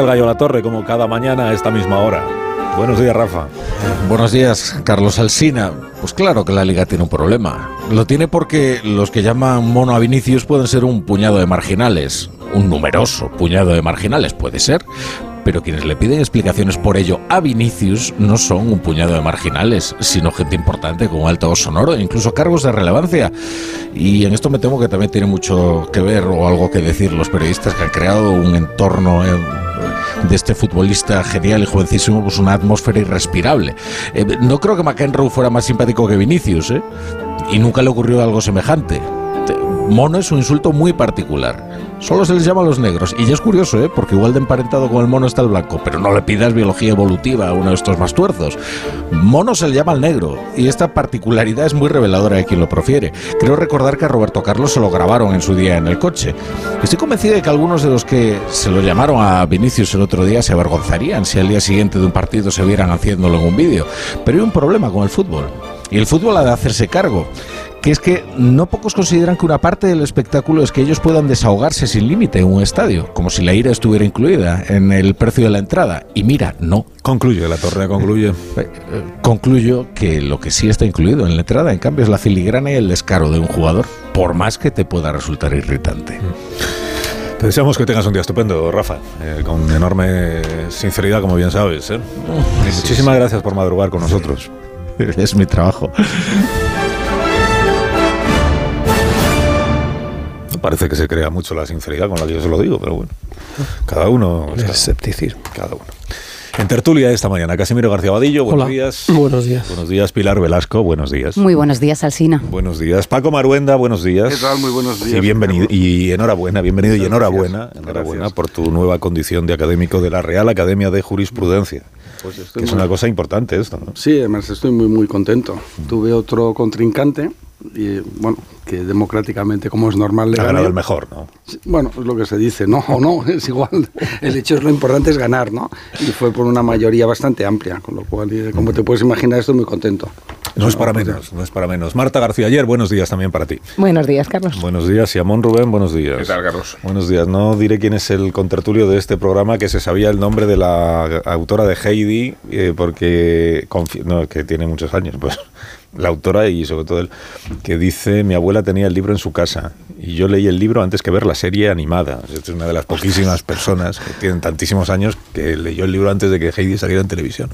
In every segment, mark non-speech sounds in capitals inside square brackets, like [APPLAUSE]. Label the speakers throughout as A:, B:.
A: el gallo La Torre, como cada mañana a esta misma hora. Buenos días, Rafa.
B: Buenos días, Carlos Alsina. Pues claro que la liga tiene un problema. Lo tiene porque los que llaman mono a Vinicius pueden ser un puñado de marginales. Un numeroso puñado de marginales puede ser. Pero quienes le piden explicaciones por ello a Vinicius no son un puñado de marginales, sino gente importante con alto sonoro e incluso cargos de relevancia. Y en esto me temo que también tiene mucho que ver o algo que decir los periodistas que han creado un entorno de este futbolista genial y jovencísimo, pues una atmósfera irrespirable. Eh, no creo que McEnroe fuera más simpático que Vinicius, ¿eh? Y nunca le ocurrió algo semejante. Mono es un insulto muy particular. Solo se les llama a los negros. Y ya es curioso, ¿eh? porque igual de emparentado con el mono está el blanco. Pero no le pidas biología evolutiva a uno de estos más tuerzos. Mono se le llama al negro. Y esta particularidad es muy reveladora de quien lo profiere. Creo recordar que a Roberto Carlos se lo grabaron en su día en el coche. Estoy convencido de que algunos de los que se lo llamaron a Vinicius el otro día se avergonzarían si al día siguiente de un partido se vieran haciéndolo en un vídeo. Pero hay un problema con el fútbol. Y el fútbol ha de hacerse cargo que es que no pocos consideran que una parte del espectáculo es que ellos puedan desahogarse sin límite en un estadio, como si la ira estuviera incluida en el precio de la entrada. Y mira, no.
A: Concluye, la torre concluye.
B: Eh, concluyo que lo que sí está incluido en la entrada, en cambio, es la filigrana y el descaro de un jugador, por más que te pueda resultar irritante.
A: Te deseamos que tengas un día estupendo, Rafa, eh, con enorme sinceridad, como bien sabes. ¿eh? Muchísimas gracias por madrugar con nosotros. [LAUGHS]
B: Es mi trabajo.
A: Parece que se crea mucho la sinceridad con la que yo se lo digo, pero bueno, cada uno...
C: Es escepticismo.
A: Cada uno. En tertulia esta mañana, Casimiro García Vadillo, buenos
C: Hola.
A: días.
C: Buenos días.
A: Buenos días, Pilar Velasco, buenos días.
D: Muy buenos días, Alsina.
A: Buenos días, Paco Maruenda, buenos días.
E: ¿Qué tal? Muy buenos días.
A: Y bienvenido y enhorabuena, bienvenido y
E: Muchas
A: enhorabuena,
E: gracias.
A: enhorabuena
E: Gracias.
A: por tu nueva condición de académico de la Real Academia de Jurisprudencia.
E: Pues
A: Que es
E: muy-
A: una cosa importante esto, ¿no?
E: Sí, además estoy muy muy contento. Tuve otro contrincante y bueno, que democráticamente como es normal le
A: Ha ganado el mejor, ¿no?
E: Bueno, es lo que se dice, no [LAUGHS] o no, es igual. El hecho es lo importante es ganar, ¿no? Y fue por una mayoría bastante amplia, con lo cual, y como te puedes imaginar, estoy muy contento.
A: No es para menos, no es para menos. Marta García Ayer, buenos días también para ti.
D: Buenos días, Carlos.
A: Buenos días, Simón Rubén, buenos días.
F: ¿Qué tal, Carlos?
A: Buenos días. No diré quién es el contertulio de este programa que se sabía el nombre de la autora de Heidi, eh, porque no, que tiene muchos años, pues la autora y sobre todo él, que dice mi abuela tenía el libro en su casa y yo leí el libro antes que ver la serie animada. Es una de las poquísimas personas que tienen tantísimos años que leyó el libro antes de que Heidi saliera en televisión.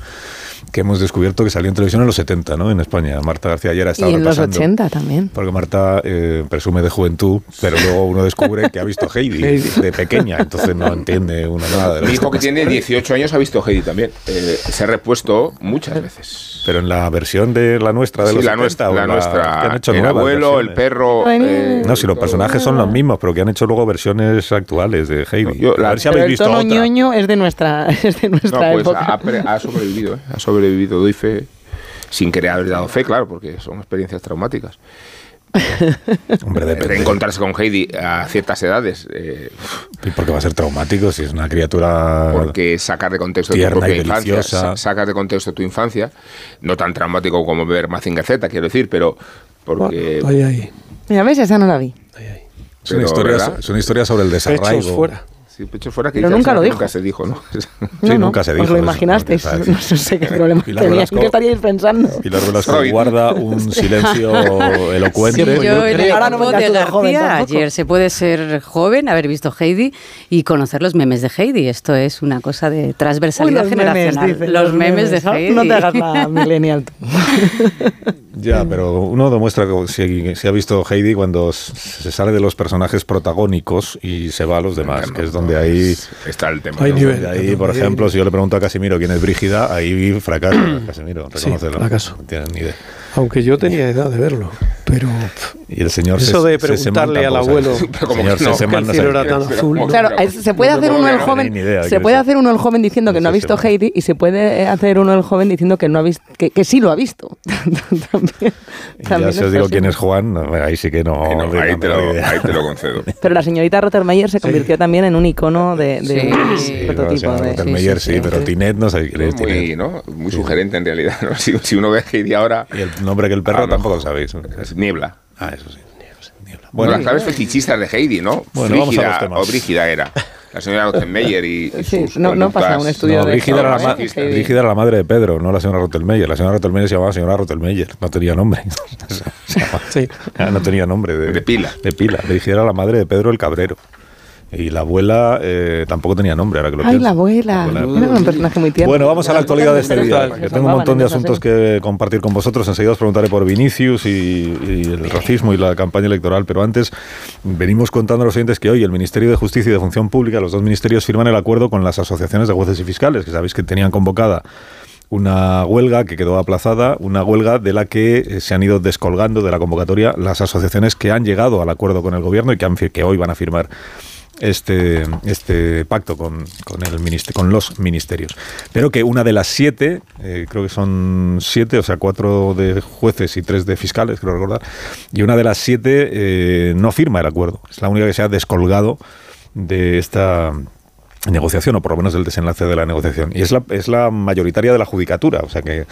A: Que hemos descubierto que salió en televisión en los 70, ¿no? En España. Marta García ayer ha estado
D: Y en los
A: repasando.
D: 80 también.
A: Porque Marta eh, presume de juventud, pero luego uno descubre que ha visto [LAUGHS] Heidi de pequeña, entonces no entiende una nada de
F: Mi
A: que
F: hijo que tiene 18 años ha visto Heidi también. Eh, se ha repuesto muchas veces.
A: Pero en la versión de la nuestra de
F: Sí,
A: los
F: la
A: 70,
F: nuestra, la
A: que
F: nuestra.
A: han hecho
F: el abuelo, el
A: versiones.
F: perro. eh,
A: No, si los personajes son los mismos, pero que han hecho luego versiones actuales de Heidi.
F: Yo, la-
A: a ver si habéis
D: el
A: visto
D: tono
A: otra.
D: ñoño es de nuestra, [LAUGHS] es de
F: No,
D: nuestra
F: pues
D: época.
F: ha, ha sobrevivido, ¿eh? ha sobrevivido, doy fe. Sin querer haber dado fe, claro, porque son experiencias traumáticas. [LAUGHS]
A: Hombre,
F: De
A: depende.
F: encontrarse con Heidi a ciertas edades, eh,
A: ¿Y por qué va a ser traumático si es una criatura
F: porque sacas de contexto tu propia infancia, sacas de contexto tu infancia, no tan traumático como ver Mazinger Z, quiero decir, pero porque
C: Ahí, ahí.
D: Mira, ves, esa no la vi.
C: ahí, ahí.
A: es una, historia, es una historia sobre el desarraigo?
C: Fuera.
F: Sí, pecho fuera que
D: Pero nunca lo dijo.
F: Nunca se dijo, ¿no? [LAUGHS]
A: Sí,
D: no, no,
A: nunca se dijo
D: Os lo imaginasteis.
A: no
D: sé qué problema [LAUGHS]
A: Pilar
D: teníais.
A: Velasco.
D: ¿Qué estaríais pensando?
A: Pilar Velasco guarda un [LAUGHS] silencio elocuente.
D: Sí,
G: Yo en el
D: Ahora no me
G: de
D: de joven
G: García
D: tampoco.
G: ayer se puede ser joven, haber visto Heidi y conocer los memes de Heidi. Esto es una cosa de transversalidad generacional.
D: dice,
G: los, memes, de
D: ¿no?
G: Heidi.
D: No te hagas la millennial tú.
A: Ya, pero uno demuestra que si, si ha visto Heidi cuando se sale de los personajes protagónicos y se va a los demás, que es donde ahí,
F: Está el tema.
C: Hay
F: ¿no?
C: nivel.
A: donde ahí, por ejemplo, si yo le pregunto a Casimiro quién es Brígida, ahí fracaso, [CLEARS THROAT] Casimiro,
C: Sí, fracaso.
A: No tienen ni idea.
C: Aunque yo tenía edad de verlo, pero
A: Y el señor
C: Eso de
A: Se-
C: preguntarle al abuelo [LAUGHS]
F: Pero como
A: señor
F: que no,
A: Seseman
C: que el
A: no
C: cielo
A: sabe.
C: era tan
F: Pero
C: azul.
F: como-
D: Claro, eh, se puede hacer uno el joven, se puede
A: es.
D: hacer uno el joven diciendo que no ha visto Heidi y se puede hacer uno el joven diciendo que no ha visto, que, que sí lo ha visto. también, [LAUGHS] también
A: ya si os digo quién es Juan, ahí sí que no.
F: No, ahí te lo, ahí te lo concedo. [LAUGHS]
D: Pero la señorita Rottermeier se convirtió también en un icono de, de
G: Sí,
D: prototipo.
A: Sí,
D: de,
A: Rottenmeier sí, pero Tinet no sé quién es
F: muy,
A: Tinet.
F: ¿no? muy sugerente en realidad. ¿no? Si, si uno ve a Heidi ahora,
A: Y el nombre que el perro
F: Ah,
A: tampoco lo sabéis.
F: Niebla.
A: Ah, eso sí. Niebla.
F: Bueno,
A: Bueno,
F: las claves fetichistas de Heidi, ¿no?
A: Bueno, vamos a los temas.
F: o Brígida era. la señora Rottenmeier y, y
D: Sí,
F: sus
D: no, no pasa un estudio
A: No,
D: de
A: Brígida era, la. Brígida era la madre de Pedro, no la señora Rottelmeier. La señora Rottelmeier se llamaba señora Rottelmeier, no tenía nombre. [LAUGHS]
C: Sí.
A: no tenía nombre. De,
F: De pila.
A: De pila. Brígida era la madre de Pedro el Cabrero. Y la abuela eh, tampoco tenía nombre, ahora que lo
D: Ay,
A: pienso.
D: la abuela.
A: La abuela.
D: Era un personaje muy tierno.
A: Bueno, vamos a la actualidad de este día. Que tengo un montón de asuntos que compartir con vosotros. Enseguida os preguntaré por Vinicius y, y el racismo y la campaña electoral. Pero antes, venimos contando a los oyentes que hoy el Ministerio de Justicia y de Función Pública, los dos ministerios, firman el acuerdo con las asociaciones de jueces y fiscales, que sabéis que tenían convocada una huelga que quedó aplazada, una huelga de la que eh, se han ido descolgando de la convocatoria las asociaciones que han llegado al acuerdo con el gobierno y que, han que hoy van a firmar este, este pacto con, con, el minister- con los ministerios. Pero que una de las siete, eh, creo que son siete, o sea, cuatro de jueces y tres de fiscales, creo recordar, y una de las siete eh, no firma el acuerdo. Es la única que se ha descolgado de esta negociación, o por lo menos del desenlace de la negociación. Y es la, es la mayoritaria de la judicatura, o sea que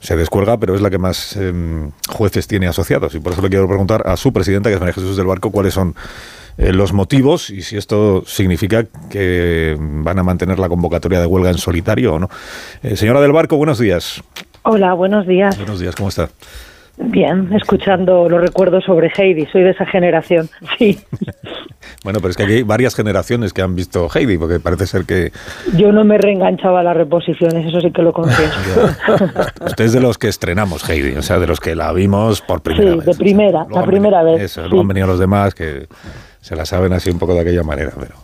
A: se descuelga, pero es la que más em, jueces tiene asociados. Y por eso le quiero preguntar a su presidenta, que es María Jesús del Barco, cuáles son eh, los motivos y si esto significa que van a mantener la convocatoria de huelga en solitario o no. Eh, señora del Barco, buenos días.
H: Hola, buenos días.
A: Buenos días, ¿cómo está?
H: Bien, escuchando los recuerdos sobre Heidi, soy de esa generación. [LAUGHS] Sí,
A: Bueno, pero es que aquí hay varias generaciones que han visto Heidi, porque parece ser que
H: yo no me reenganchaba a las reposiciones, eso sí que lo confieso. [LAUGHS]
A: usted es de los que estrenamos Heidi, o sea, de los que la vimos por primera
H: Sí,
A: vez.
H: de
A: O sea,
H: primera, la primera vez,
A: Eso,
H: sí.
A: luego han venido los demás que se la saben así un poco de aquella manera, pero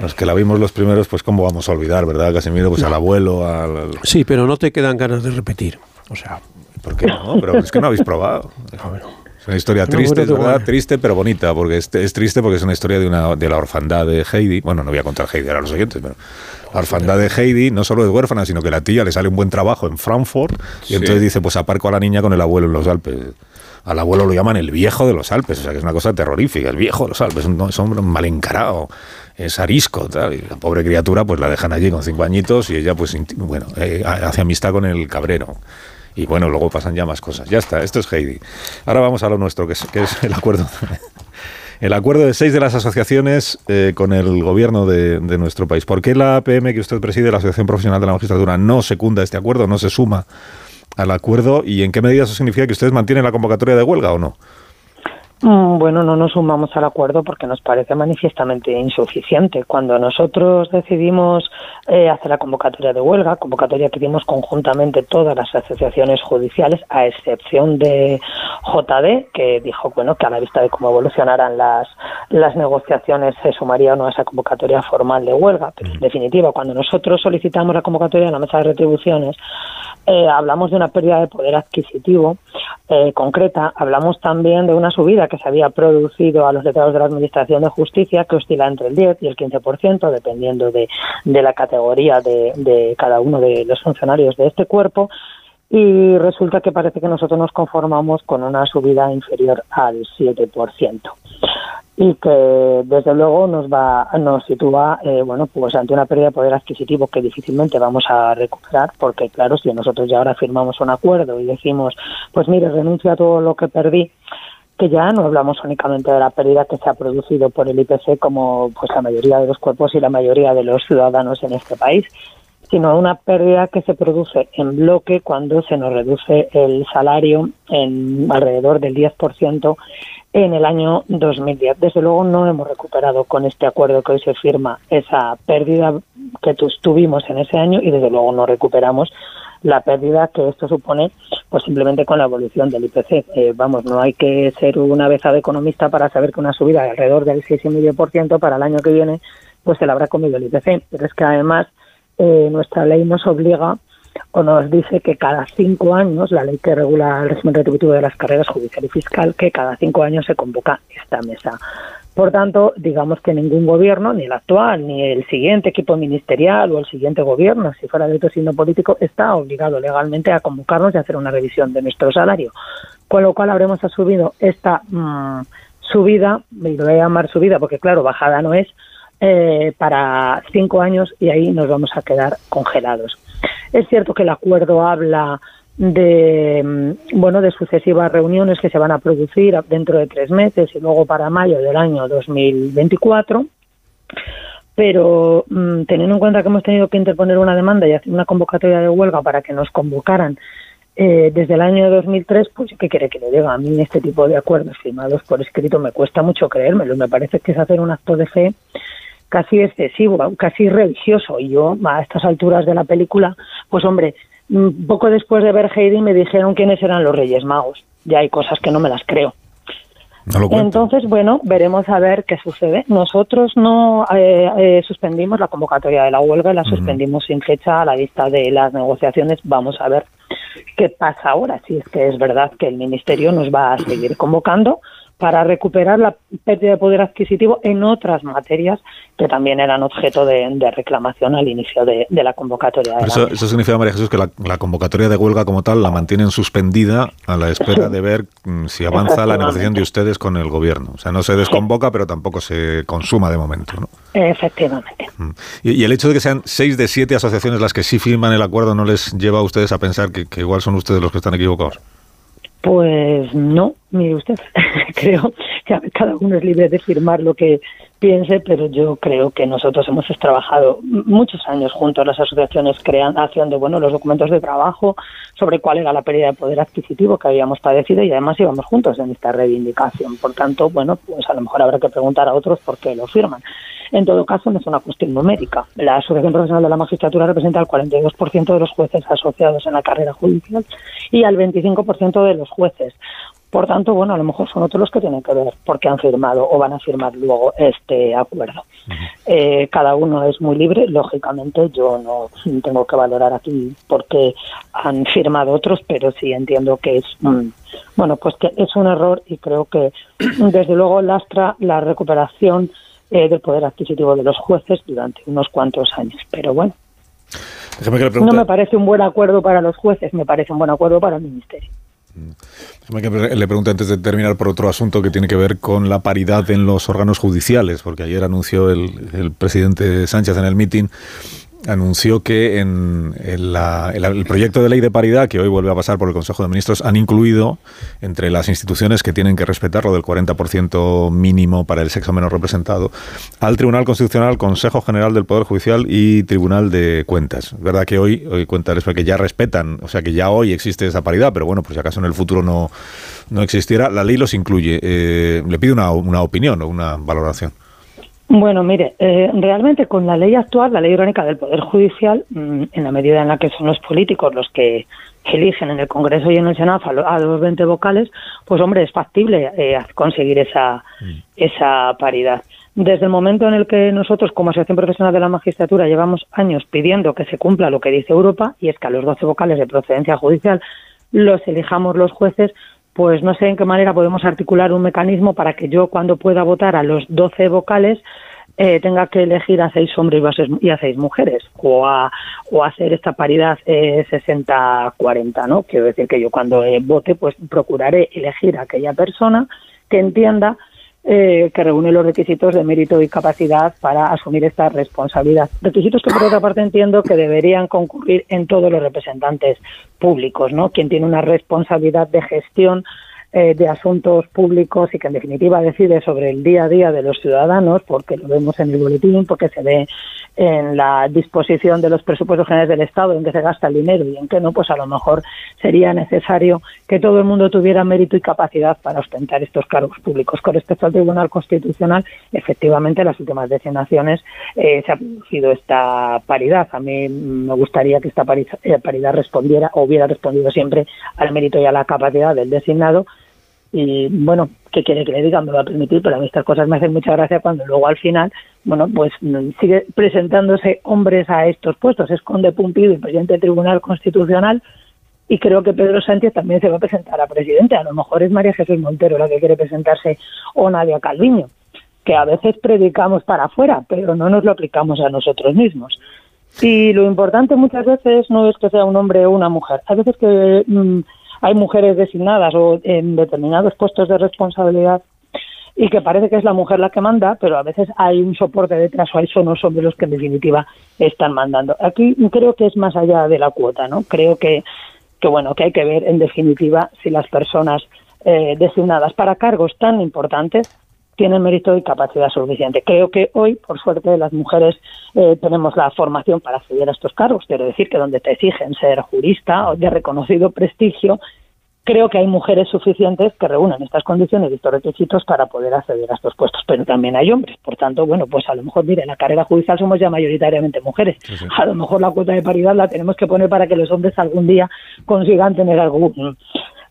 A: los que la vimos los primeros, pues cómo vamos a olvidar, ¿verdad, Casimiro? Pues al abuelo, al... al-
C: Sí, pero no te quedan ganas de repetir. O sea,
A: ¿Por qué no? Pero es que no habéis probado. [LAUGHS]
C: a ver.
A: Es una historia triste, verdad, triste pero bonita, porque es, es triste porque es una historia de una de la orfandad de Heidi. Bueno, no voy a contar Heidi ahora a los oyentes, pero la orfandad de Heidi no solo es huérfana, sino que la tía le sale un buen trabajo en Frankfurt y
F: Sí.
A: entonces dice, pues aparco a la niña con el abuelo en los Alpes. Al abuelo lo llaman el viejo de los Alpes, o sea que es una cosa terrorífica, el viejo de los Alpes, es un hombre mal encarado, es arisco, tal, y la pobre criatura pues la dejan allí con cinco añitos y ella pues, bueno, eh, hace amistad con el cabrero. Y bueno, luego pasan ya más cosas. Ya está, esto es Heidi. Ahora vamos a lo nuestro, que es, que es el acuerdo. [LAUGHS] El acuerdo de seis de las asociaciones eh, con el gobierno de, de nuestro país. ¿Por qué la APM que usted preside, la Asociación Profesional de la Magistratura, no secunda este acuerdo, no se suma al acuerdo? ¿Y en qué medida eso significa que ustedes mantienen la convocatoria de huelga o no?
H: Mm, Bueno, no nos sumamos al acuerdo porque nos parece manifiestamente insuficiente. Cuando nosotros decidimos eh, hacer la convocatoria de huelga, convocatoria que hicimos conjuntamente todas las asociaciones judiciales, a excepción de JD, que dijo bueno que a la vista de cómo evolucionaran las, las negociaciones se sumaría o no a esa convocatoria formal de huelga. Pero en definitiva, cuando nosotros solicitamos la convocatoria de la mesa de retribuciones, eh, hablamos de una pérdida de poder adquisitivo eh, concreta, hablamos también de una subida que se había producido a los letrados de la Administración de Justicia, que oscila entre el 10 y el 15%, dependiendo de, de la categoría de, de cada uno de los funcionarios de este cuerpo. Y resulta que parece que nosotros nos conformamos con una subida inferior al 7% y que desde luego nos va nos sitúa eh, bueno pues ante una pérdida de poder adquisitivo que difícilmente vamos a recuperar porque claro si nosotros ya ahora firmamos un acuerdo y decimos pues mire renuncio a todo lo que perdí que ya no hablamos únicamente de la pérdida que se ha producido por el IPC como pues la mayoría de los cuerpos y la mayoría de los ciudadanos en este país sino una pérdida que se produce en bloque cuando se nos reduce el salario en alrededor del 10% en el año 2010. Desde luego no hemos recuperado con este acuerdo que hoy se firma esa pérdida que tu- tuvimos en ese año y desde luego no recuperamos la pérdida que esto supone pues simplemente con la evolución del IPC. Eh, vamos, no hay que ser una de economista para saber que una subida de alrededor del 6,5% para el año que viene pues se la habrá comido el IPC. Pero es que además eh, nuestra ley nos obliga o nos dice que cada cinco años, la ley que regula el régimen retributivo de las carreras judicial y fiscal, que cada cinco años se convoca esta mesa. Por tanto, digamos que ningún gobierno, ni el actual, ni el siguiente equipo ministerial o el siguiente gobierno, si fuera de otro signo político, está obligado legalmente a convocarnos y hacer una revisión de nuestro salario. Con lo cual habremos asumido esta mm, subida, y lo voy a llamar subida porque claro, bajada no es, eh, para cinco años y ahí nos vamos a quedar congelados. Es cierto que el acuerdo habla de mm, bueno de sucesivas reuniones que se van a producir dentro de tres meses y luego para mayo del año 2024 pero mm, teniendo en cuenta que hemos tenido que interponer una demanda y hacer una convocatoria de huelga para que nos convocaran eh, desde el año 2003, pues ¿qué quiere que le diga? A mí este tipo de acuerdos firmados por escrito me cuesta mucho creérmelo. Me parece que es hacer un acto de fe casi excesivo, casi religioso. Y yo, a estas alturas de la película, pues hombre, poco después de ver Heidi me dijeron quiénes eran los Reyes Magos. Ya hay cosas que no me las creo.
A: No.
H: Entonces, bueno, veremos a ver qué sucede. Nosotros no eh, eh, suspendimos la convocatoria de la huelga, la suspendimos sin fecha a la vista de las negociaciones. Vamos a ver qué pasa ahora, si es que es verdad que el Ministerio nos va a seguir convocando para recuperar la pérdida de poder adquisitivo en otras materias que también eran objeto de, de reclamación al inicio de, de la convocatoria. de
A: eso, eso significa, María Jesús, que la, la convocatoria de huelga como tal la mantienen suspendida a la espera de ver mm, si avanza la negociación de ustedes con el gobierno. O sea, no se desconvoca, pero tampoco se consuma de momento. ¿no?
H: Efectivamente.
A: Mm. Y, y el hecho de que sean seis de siete asociaciones las que sí firman el acuerdo no les lleva a ustedes a pensar que, que igual son ustedes los que están equivocados.
H: Pues no, mire usted, [LAUGHS] creo que cada uno es libre de firmar lo que piense, pero yo creo que nosotros hemos trabajado muchos años juntos, las asociaciones crean, haciendo bueno los documentos de trabajo sobre cuál era la pérdida de poder adquisitivo que habíamos padecido y además íbamos juntos en esta reivindicación. Por tanto, bueno, pues a lo mejor habrá que preguntar a otros por qué lo firman. En todo caso, no es una cuestión numérica. La Asociación Profesional de la Magistratura representa el 42% de los jueces asociados en la carrera judicial y al 25% de los jueces. Por tanto, bueno, a lo mejor son otros los que tienen que ver porque han firmado o van a firmar luego este acuerdo. Eh, cada uno es muy libre, lógicamente yo no tengo que valorar aquí porque han firmado otros, pero sí entiendo que es un, bueno, pues que es un error y creo que [CLEARS THROAT] desde luego lastra la recuperación eh, del poder adquisitivo de los jueces durante unos cuantos años. Pero bueno,
A: Déjeme que le
H: no me parece un buen acuerdo para los jueces, me parece un buen acuerdo para el Ministerio.
A: Le pregunte antes de terminar por otro asunto que tiene que ver con la paridad en los órganos judiciales, porque ayer anunció el presidente Sánchez en el mitin anunció que en, la- el proyecto de ley de paridad que hoy vuelve a pasar por el Consejo de Ministros han incluido entre las instituciones que tienen que respetar lo del 40% mínimo para el sexo menos representado al Tribunal Constitucional, Consejo General del Poder Judicial y Tribunal de Cuentas. Es verdad que hoy, hoy cuentas que ya respetan, o sea que ya hoy existe esa paridad, pero bueno, por si acaso en el futuro no, no existiera, la ley los incluye. Eh, le pido una, una opinión o una valoración.
H: Bueno, mire, eh, realmente con la ley actual, la ley orgánica del Poder Judicial, mm, en la medida en la que son los políticos los que eligen en el Congreso y en el Senado a lo- a los 20 vocales, pues hombre, es factible eh, conseguir esa, esa paridad. Desde el momento en el que nosotros, como Asociación Profesional de la Magistratura, llevamos años pidiendo que se cumpla lo que dice Europa, y es que a los 12 vocales de procedencia judicial los elijamos los jueces, pues no sé en qué manera podemos articular un mecanismo para que yo, cuando pueda votar a los 12 vocales, eh, tenga que elegir a seis hombres y a seis- mujeres, o, a, o hacer esta paridad eh, 60-40, ¿no? Quiero decir que yo cuando eh, vote, pues procuraré elegir a aquella persona que entienda eh, que reúne los requisitos de mérito y capacidad para asumir esta responsabilidad. Requisitos que, por otra parte, entiendo que deberían concurrir en todos los representantes públicos, ¿no? Quien tiene una responsabilidad de gestión eh, de asuntos públicos y que, en definitiva, decide sobre el día a día de los ciudadanos, porque lo vemos en el boletín, porque se ve en la disposición de los presupuestos generales del Estado, en qué se gasta el dinero y en qué no, pues a lo mejor sería necesario que todo el mundo tuviera mérito y capacidad para ostentar estos cargos públicos. Con respecto al Tribunal Constitucional, efectivamente, en las últimas designaciones eh, se ha producido esta paridad. A mí me gustaría que esta eh, paridad respondiera o hubiera respondido siempre al mérito y a la capacidad del designado. Y bueno, ¿qué quiere que le diga? Me va a permitir, pero a mí estas cosas me hacen mucha gracia cuando luego al final, bueno, pues mm, sigue presentándose hombres a estos puestos. Es Conde Pumpido, el presidente del Tribunal Constitucional, y creo que Pedro Sánchez también se va a presentar a presidente. A lo mejor es María Jesús Montero la que quiere presentarse o Nadia Calviño, que a veces predicamos para afuera, pero no nos lo aplicamos a nosotros mismos. Y lo importante muchas veces no es que sea un hombre o una mujer. A veces que mm, hay mujeres designadas o en determinados puestos de responsabilidad y que parece que es la mujer la que manda, pero a veces hay un soporte detrás o hay son los hombres los que en definitiva están mandando. Aquí creo que es más allá de la cuota, ¿no? Creo que, que bueno, que hay que ver en definitiva si las personas eh, designadas para cargos tan importantes tienen mérito y capacidad suficiente. Creo que hoy, por suerte, las mujeres eh, tenemos la formación para acceder a estos cargos. Quiero decir que donde te exigen ser jurista o de reconocido prestigio, creo que hay mujeres suficientes que reúnen estas condiciones y estos requisitos para poder acceder a estos puestos, pero también hay hombres. Por tanto, bueno, pues a lo mejor, mire, en la carrera judicial somos ya mayoritariamente mujeres. A lo mejor la cuota de paridad la tenemos que poner para que los hombres algún día consigan tener algún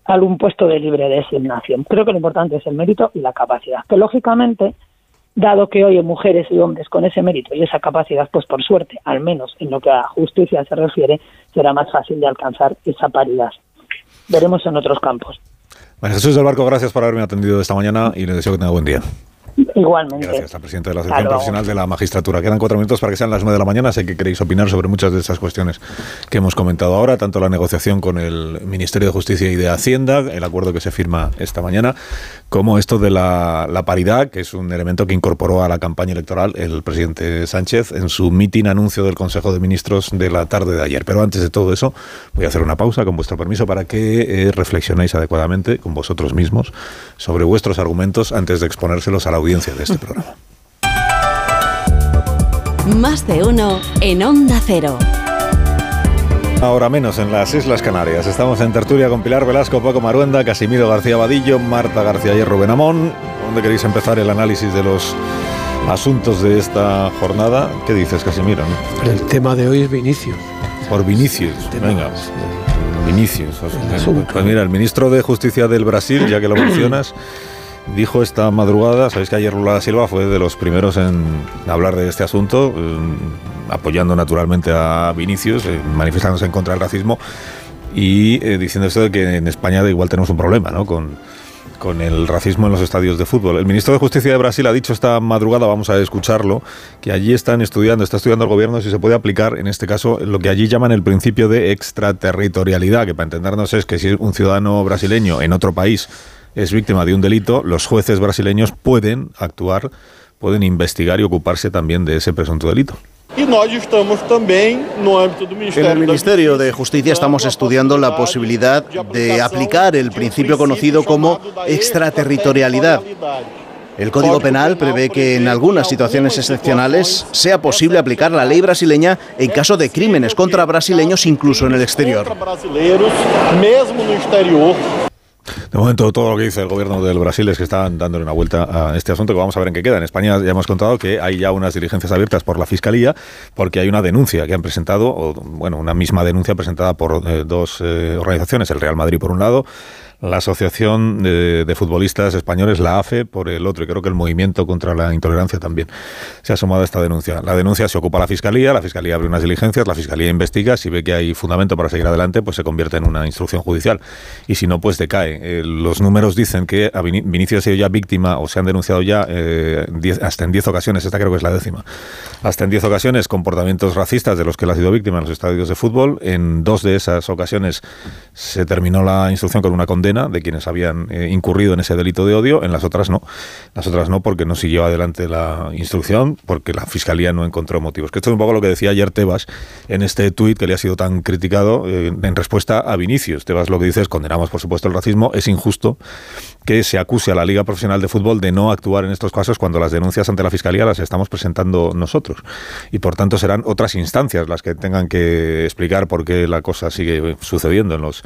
H: algún puesto de libre designación. Creo que lo importante es el mérito y la capacidad. Que lógicamente, dado que hoy hay mujeres y hombres con ese mérito y esa capacidad, pues por suerte, al menos en lo que a justicia se refiere, será más fácil de alcanzar esa paridad. Veremos en otros campos.
A: Bueno, Jesús del Barco, gracias por haberme atendido esta mañana y le deseo que tenga buen día.
H: Igualmente.
A: Gracias, la presidenta de la Asociación Profesional de la Magistratura. Quedan cuatro minutos para que sean las nueve de la mañana. Sé que queréis opinar sobre muchas de estas cuestiones que hemos comentado ahora, tanto la negociación con el Ministerio de Justicia y de Hacienda, el acuerdo que se firma esta mañana, como esto de la, paridad, que es un elemento que incorporó a la campaña electoral el presidente Sánchez en su mitin anuncio del Consejo de Ministros de la tarde de ayer. Pero antes de todo eso, voy a hacer una pausa, con vuestro permiso, para que eh, reflexionéis adecuadamente con vosotros mismos sobre vuestros argumentos antes de exponérselos a la audiencia de este programa.
I: Más de uno en Onda Cero.
A: Ahora menos en las Islas Canarias. Estamos en tertulia con Pilar Velasco, Paco Maruenda, Casimiro García Vadillo, Marta García y Rubén Amón. ¿Dónde queréis empezar el análisis de los asuntos de esta jornada? ¿Qué dices, Casimiro?
C: El tema de hoy es Vinicius.
A: Por Vinicius. Venga. Vinicius. Pues mira, el ministro de Justicia del Brasil, ya que lo [CLEARS THROAT] mencionas, dijo esta madrugada, sabéis que ayer Lula da Silva fue de los primeros en hablar de este asunto, eh, apoyando naturalmente a Vinicius, eh, manifestándose en contra del racismo y eh, diciendo esto de que en España igual tenemos un problema, ¿no? Con, con el racismo en los estadios de fútbol. El ministro de Justicia de Brasil ha dicho esta madrugada, vamos a escucharlo, que allí están estudiando, está estudiando el gobierno si se puede aplicar, en este caso, lo que allí llaman el principio de extraterritorialidad, que para entendernos es que si un ciudadano brasileño en otro país es víctima de un delito, los jueces brasileños pueden actuar, pueden investigar y ocuparse también de ese presunto delito.
J: En el Ministerio de Justicia estamos estudiando la posibilidad de aplicar el principio conocido como extraterritorialidad. El Código Penal prevé que en algunas situaciones excepcionales sea posible aplicar la ley brasileña en caso de crímenes contra brasileños incluso en el exterior.
A: De momento, todo lo que dice el gobierno del Brasil es que están dándole una vuelta a este asunto que vamos a ver en qué queda. En España ya hemos contado que hay ya unas diligencias abiertas por la Fiscalía porque hay una denuncia que han presentado, o bueno, una misma denuncia presentada por eh, dos eh, organizaciones, el Real Madrid por un lado, la Asociación de, Futbolistas Españoles, la AFE, por el otro, y creo que el Movimiento contra la Intolerancia también se ha sumado a esta denuncia. La denuncia se ocupa la Fiscalía, la Fiscalía abre unas diligencias, la Fiscalía investiga, si ve que hay fundamento para seguir adelante, pues se convierte en una instrucción judicial, y si no, pues decae. Eh, los números dicen que a Vini- Vinicius ha sido ya víctima, o se han denunciado ya eh, diez- hasta en 10 ocasiones, esta creo que es la décima, hasta en 10 ocasiones comportamientos racistas de los que él ha sido víctima en los estadios de fútbol. En dos de esas ocasiones se terminó la instrucción con una condena de quienes habían eh, incurrido en ese delito de odio, en las otras no. Las otras no porque no siguió adelante la instrucción, porque la Fiscalía no encontró motivos. Que esto es un poco lo que decía ayer Tebas en este tuit que le ha sido tan criticado eh, en respuesta a Vinicius. Tebas lo que dice es condenamos por supuesto el racismo, es injusto que se acuse a la Liga Profesional de Fútbol de no actuar en estos casos cuando las denuncias ante la Fiscalía las estamos presentando nosotros. Y por tanto serán otras instancias las que tengan que explicar por qué la cosa sigue sucediendo en los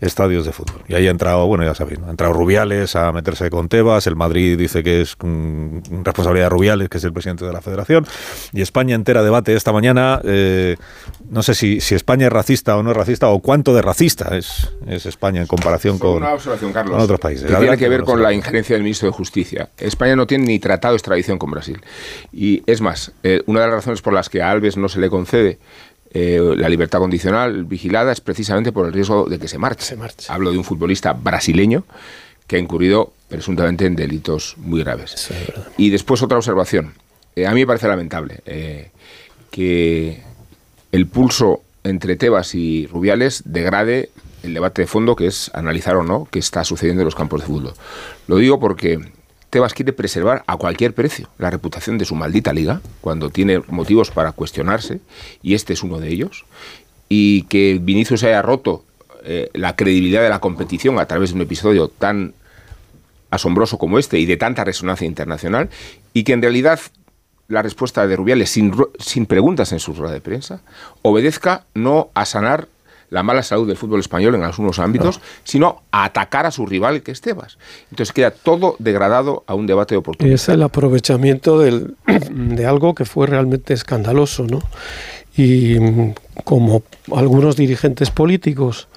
A: estadios de fútbol. Y ahí ha entrado, bueno, ya sabéis, ¿no? ha entrado Rubiales a meterse con Tebas, el Madrid dice que es mm, responsabilidad de Rubiales, que es el presidente de la federación, y España entera debate esta mañana, eh, no sé si, si España es racista o no es racista, o cuánto de racista es, es España en comparación con,
F: Una observación, Carlos.
A: con otros países.
F: Que tiene
A: Adelante,
F: que ver con la injerencia del ministro de Justicia. España no tiene ni tratado de extradición con Brasil. Y es más, eh, una de las razones por las que a Alves no se le concede eh, la libertad condicional vigilada es precisamente por el riesgo de que se marche. Hablo de un futbolista brasileño que ha incurrido presuntamente en delitos muy graves. y después otra observación. Eh, a mí me parece lamentable eh, que el pulso entre Tebas y Rubiales degrade el debate de fondo que es analizar o no qué está sucediendo en los campos de fútbol. Lo digo porque Tebas quiere preservar a cualquier precio. La reputación de su maldita liga cuando tiene motivos para cuestionarse y este es uno de ellos y que Vinicius haya roto eh, la credibilidad de la competición a través de un episodio tan asombroso como este y de tanta resonancia internacional y que en realidad la respuesta de Rubiales sin, sin preguntas en su rueda de prensa obedezca no a sanar la mala salud del fútbol español en algunos ámbitos, sino a atacar a su rival que es Tebas. Entonces queda todo degradado a un debate de oportunidad.
C: Es el aprovechamiento del, de algo que fue realmente escandaloso, ¿no? Y mm, como algunos dirigentes políticos,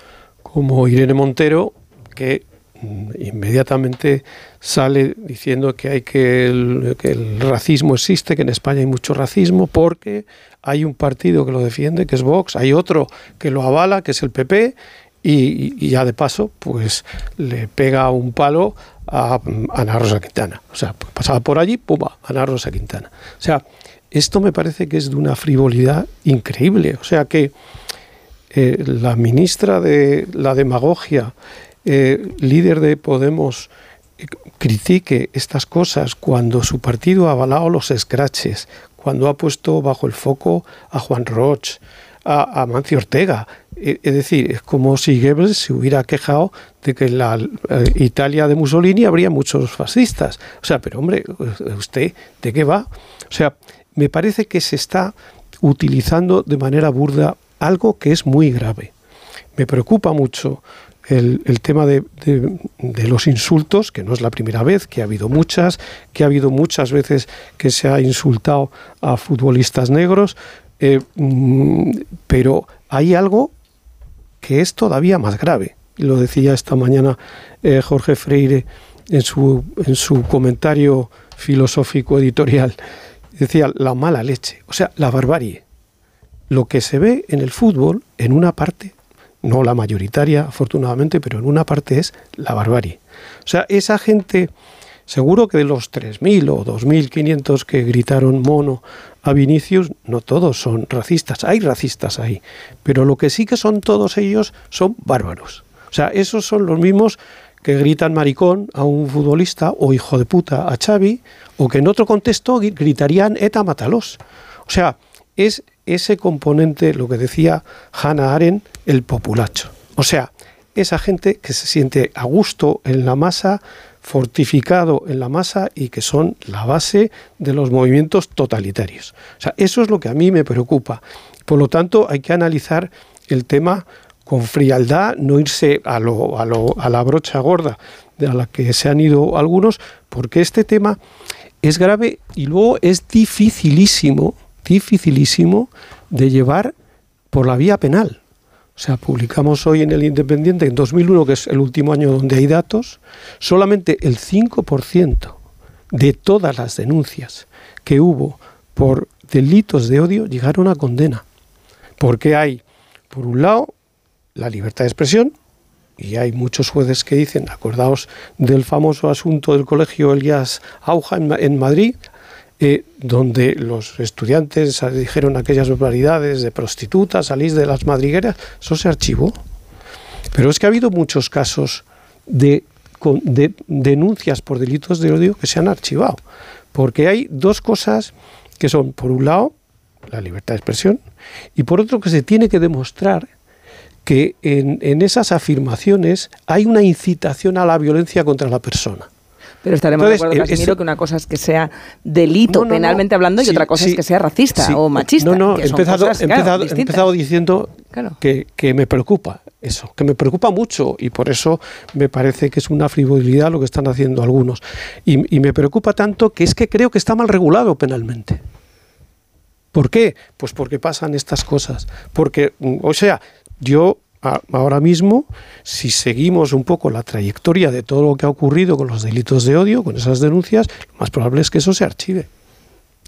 C: como Irene Montero, que inmediatamente sale diciendo que hay que el, que el, racismo existe, que en España hay mucho racismo, porque hay un partido que lo defiende, que es Vox, hay otro que lo avala, que es el PP, y, ya de paso, pues le pega un palo a Ana Rosa Quintana. O sea, pasaba por allí, pumba, Ana Rosa Quintana. O sea, esto me parece que es de una frivolidad increíble. O sea que eh, la ministra de la demagogia, eh, líder de Podemos, eh, critique estas cosas cuando su partido ha avalado los escraches, cuando ha puesto bajo el foco a Juan Roch, a, Mancio Ortega. Es decir, es como si Goebbels se hubiera quejado de que en la eh, Italia de Mussolini habría muchos fascistas. O sea, pero hombre, ¿usted de qué va? O sea, me parece que se está utilizando de manera burda algo que es muy grave. Me preocupa mucho el, tema de, de, los insultos, que no es la primera vez, que ha habido muchas, que ha habido muchas veces que se ha insultado a futbolistas negros, eh, pero hay algo que es todavía más grave. Lo decía esta mañana eh, Jorge Freire en su, en su comentario filosófico editorial. Decía la mala leche, o sea, la barbarie. Lo que se ve en el fútbol, en una parte, no la mayoritaria, afortunadamente, pero en una parte es la barbarie. O sea, esa gente, seguro que de los 3.000 o 2.500 que gritaron mono a Vinicius, no todos son racistas, hay racistas ahí, pero lo que sí que son todos ellos son bárbaros. O sea, esos son los mismos que gritan maricón a un futbolista o hijo de puta a Xavi, o que en otro contexto gritarían eta matalos. O sea, es ese componente, lo que decía Hannah Arendt, el populacho. O sea, esa gente que se siente a gusto en la masa, fortificado en la masa y que son la base de los movimientos totalitarios. O sea, eso es lo que a mí me preocupa. Por lo tanto, hay que analizar el tema con frialdad, no irse a, lo, a, lo, a la brocha gorda de a la que se han ido algunos, porque este tema es grave y luego es dificilísimo, dificilísimo de llevar por la vía penal. O sea, publicamos hoy en el Independiente, en 2001, que es el último año donde hay datos, solamente el 5% de todas las denuncias que hubo por delitos de odio llegaron a condena. Porque hay, por un lado, la libertad de expresión, y hay muchos jueces que dicen, acordaos del famoso asunto del colegio Elías Auja en, Madrid, eh, donde los estudiantes dijeron aquellas barbaridades de prostitutas, salís de las madrigueras, eso se archivó. Pero es que ha habido muchos casos de, de denuncias por delitos de odio que se han archivado. Porque hay dos cosas que son, por un lado, la libertad de expresión, y por otro que se tiene que demostrar que en esas afirmaciones hay una incitación a la violencia contra la persona.
D: Pero estaremos Entonces, de acuerdo, Casimiro, que una cosa es que sea delito no, no, penalmente hablando y otra cosa sí, es que sea racista sí, o machista.
C: No, no, he empezado, empezado, empezado, diciendo claro. que, que, me preocupa eso, que me preocupa mucho y por eso me parece que es una frivolidad lo que están haciendo algunos. Y, y me preocupa tanto que es que creo que está mal regulado penalmente. ¿Por qué? Pues porque pasan estas cosas. Porque, o sea, yo ahora mismo, si seguimos un poco la trayectoria de todo lo que ha ocurrido con los delitos de odio, con esas denuncias, lo más probable es que eso se archive.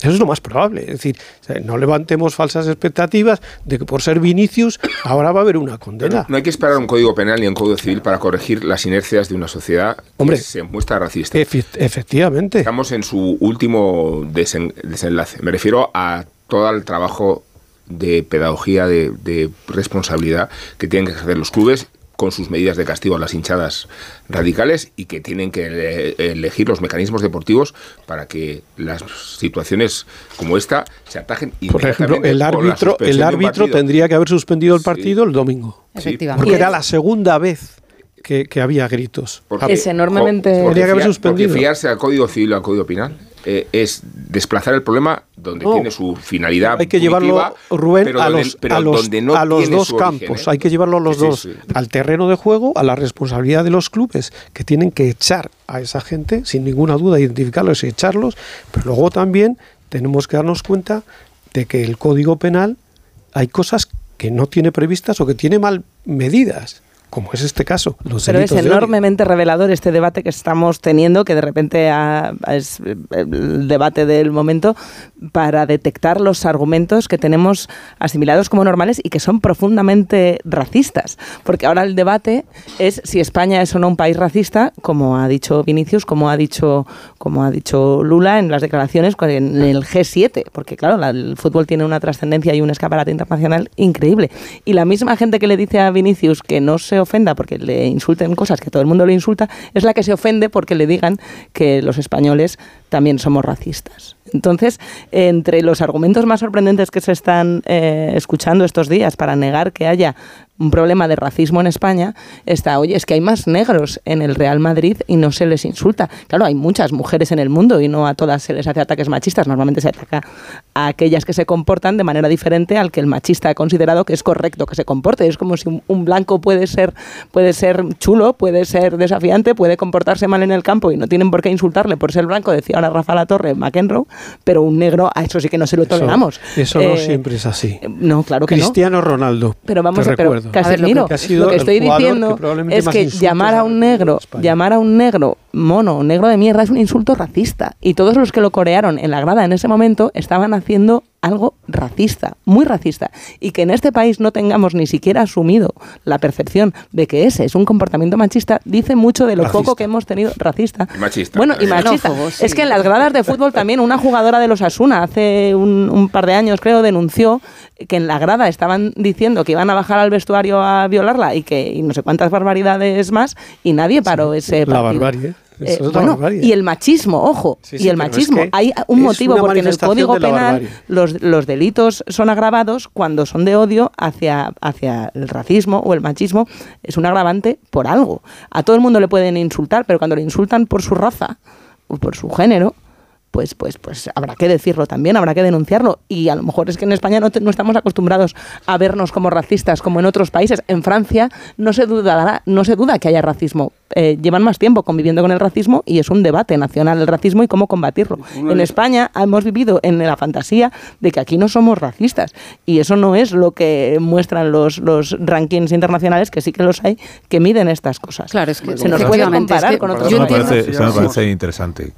C: Eso es lo más probable. Es decir, no levantemos falsas expectativas de que por ser Vinicius ahora va a haber una condena.
F: No hay que esperar un código penal ni un código civil para corregir las inercias de una sociedad
C: Hombre,
F: que se muestra racista.
C: Efe efectivamente.
F: Estamos en su último desen desenlace. Me refiero a todo el trabajo de pedagogía, de, de, responsabilidad que tienen que ejercer los clubes con sus medidas de castigo a las hinchadas radicales y que tienen que elegir los mecanismos deportivos para que las situaciones como esta se atajen.
C: Por ejemplo, el árbitro, el árbitro tendría que haber suspendido el partido sí. el domingo.
G: Efectivamente.
C: Porque era la segunda vez que, había gritos.
D: es enormemente...
F: Porque, que haber suspendido. fiarse al Código Civil o al Código Penal eh, es desplazar el problema donde tiene su finalidad.
C: Hay que llevarlo, Rubén, a los, a los, dos campos. ¿eh? Hay que llevarlo a los dos. Al terreno de juego, a la responsabilidad de los clubes, que tienen que echar a esa gente, sin ninguna duda, identificarlos y echarlos. Pero luego también tenemos que darnos cuenta de que el Código Penal hay cosas que no tiene previstas o que tiene mal medidas como es este caso.
D: Pero es enormemente revelador este debate que estamos teniendo, que de repente es el debate del momento, para detectar los argumentos que tenemos asimilados como normales y que son profundamente racistas. Porque ahora el debate es si España es o no un país racista, como ha dicho Vinicius, como ha dicho, como ha dicho Lula en las declaraciones en el G7, porque claro, el fútbol tiene una trascendencia y un escaparate internacional increíble. Y la misma gente que le dice a Vinicius que no se ofenda porque le insulten cosas que todo el mundo le insulta, es la que se ofende porque le digan que los españoles también somos racistas. Entonces, entre los argumentos más sorprendentes que se están eh, escuchando estos días para negar que haya un problema de racismo en España está, oye, es que hay más negros en el Real Madrid y no se les insulta. Claro, hay muchas mujeres en el mundo y no a todas se les hace ataques machistas. Normalmente se ataca a aquellas que se comportan de manera diferente al que el machista ha considerado que es correcto que se comporte. Es como si un, blanco puede ser, puede ser chulo, puede ser desafiante, puede comportarse mal en el campo y no tienen por qué insultarle por ser blanco, decía ahora Rafa La Torre, McEnroe, pero un negro, a eso sí que no se lo toleramos.
C: Eso, no eh, siempre es así.
D: No, claro que
C: Cristiano Ronaldo.
D: Pero vamos a ver, Casemiro, lo que, estoy diciendo es que llamar a un negro, llamar a un negro mono, negro de mierda es un insulto racista y todos los que lo corearon en la grada en ese momento estaban haciendo algo racista, muy racista, y que en este país no tengamos ni siquiera asumido la percepción de que ese es un comportamiento machista, dice mucho de lo poco que hemos tenido racista.
F: Machista.
D: Bueno, y machista. Es que en las gradas de fútbol también una jugadora de los Asuna hace un, par de años, creo, denunció que en la grada estaban diciendo que iban a bajar al vestuario a violarla y que y no sé cuántas barbaridades más, y nadie paró ese partido.
C: La barbarie.
D: Eh, y el machismo, ojo, y el machismo. Hay un motivo porque en el Código Penal los, los, delitos son agravados cuando son de odio hacia, hacia el racismo o el machismo. Es un agravante por algo. A todo el mundo le pueden insultar, pero cuando le insultan por su raza o por su género, pues, pues, pues habrá que decirlo también, habrá que denunciarlo. Y a lo mejor es que en España no, no estamos acostumbrados a vernos como racistas como en otros países. En Francia no se duda, no se duda que haya racismo. Eh, llevan más tiempo conviviendo con el racismo y es un debate nacional el racismo y cómo combatirlo. En España hemos vivido en la fantasía de que aquí no somos racistas y eso no es lo que muestran los, los rankings internacionales, que sí que los hay, que miden estas cosas.
G: Claro, es que
D: se nos puede comparar con otros
A: países. Eso me parece interesante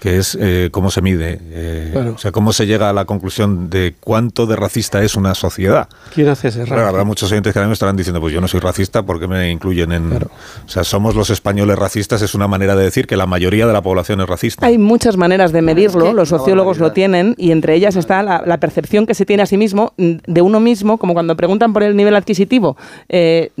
A: que es eh, cómo se mide, eh, o sea, cómo se llega a la conclusión de cuánto de racista es una sociedad.
C: ¿Quién hace ese
A: Claro, habrá muchos oyentes que ahora me estarán diciendo, pues yo no soy racista, porque me incluyen en...? O sea, somos los españoles racistas, es una manera de decir que la mayoría de la población es racista.
D: Hay muchas maneras de medirlo, los sociólogos lo tienen, y entre ellas está la, percepción que se tiene a sí mismo, de uno mismo, como cuando preguntan por el nivel adquisitivo, eh,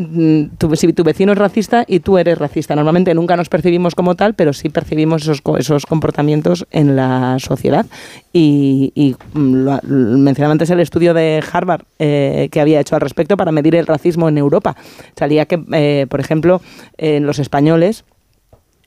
D: si tu vecino es racista y tú eres racista. Normalmente nunca nos percibimos como tal, pero sí percibimos esos, esos comportamientos en la sociedad. Y, y lo, mencionaba antes el estudio de Harvard eh, que había hecho al respecto para medir el racismo en Europa. Salía que, eh, por ejemplo, en los españoles